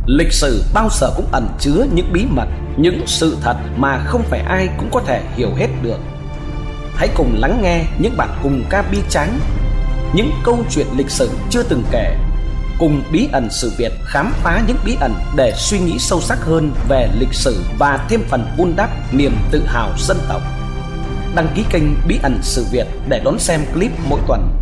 Lịch sử bao giờ cũng ẩn chứa những bí mật, những sự thật mà không phải ai cũng có thể hiểu hết được. Hãy cùng lắng nghe những bản cùng ca bi trắng, những câu chuyện lịch sử chưa từng kể cùng bí ẩn sự Việt khám phá những bí ẩn để suy nghĩ sâu sắc hơn về lịch sử và thêm phần vun đắp niềm tự hào dân tộc. Đăng ký kênh Bí ẩn sự Việt để đón xem clip mỗi tuần.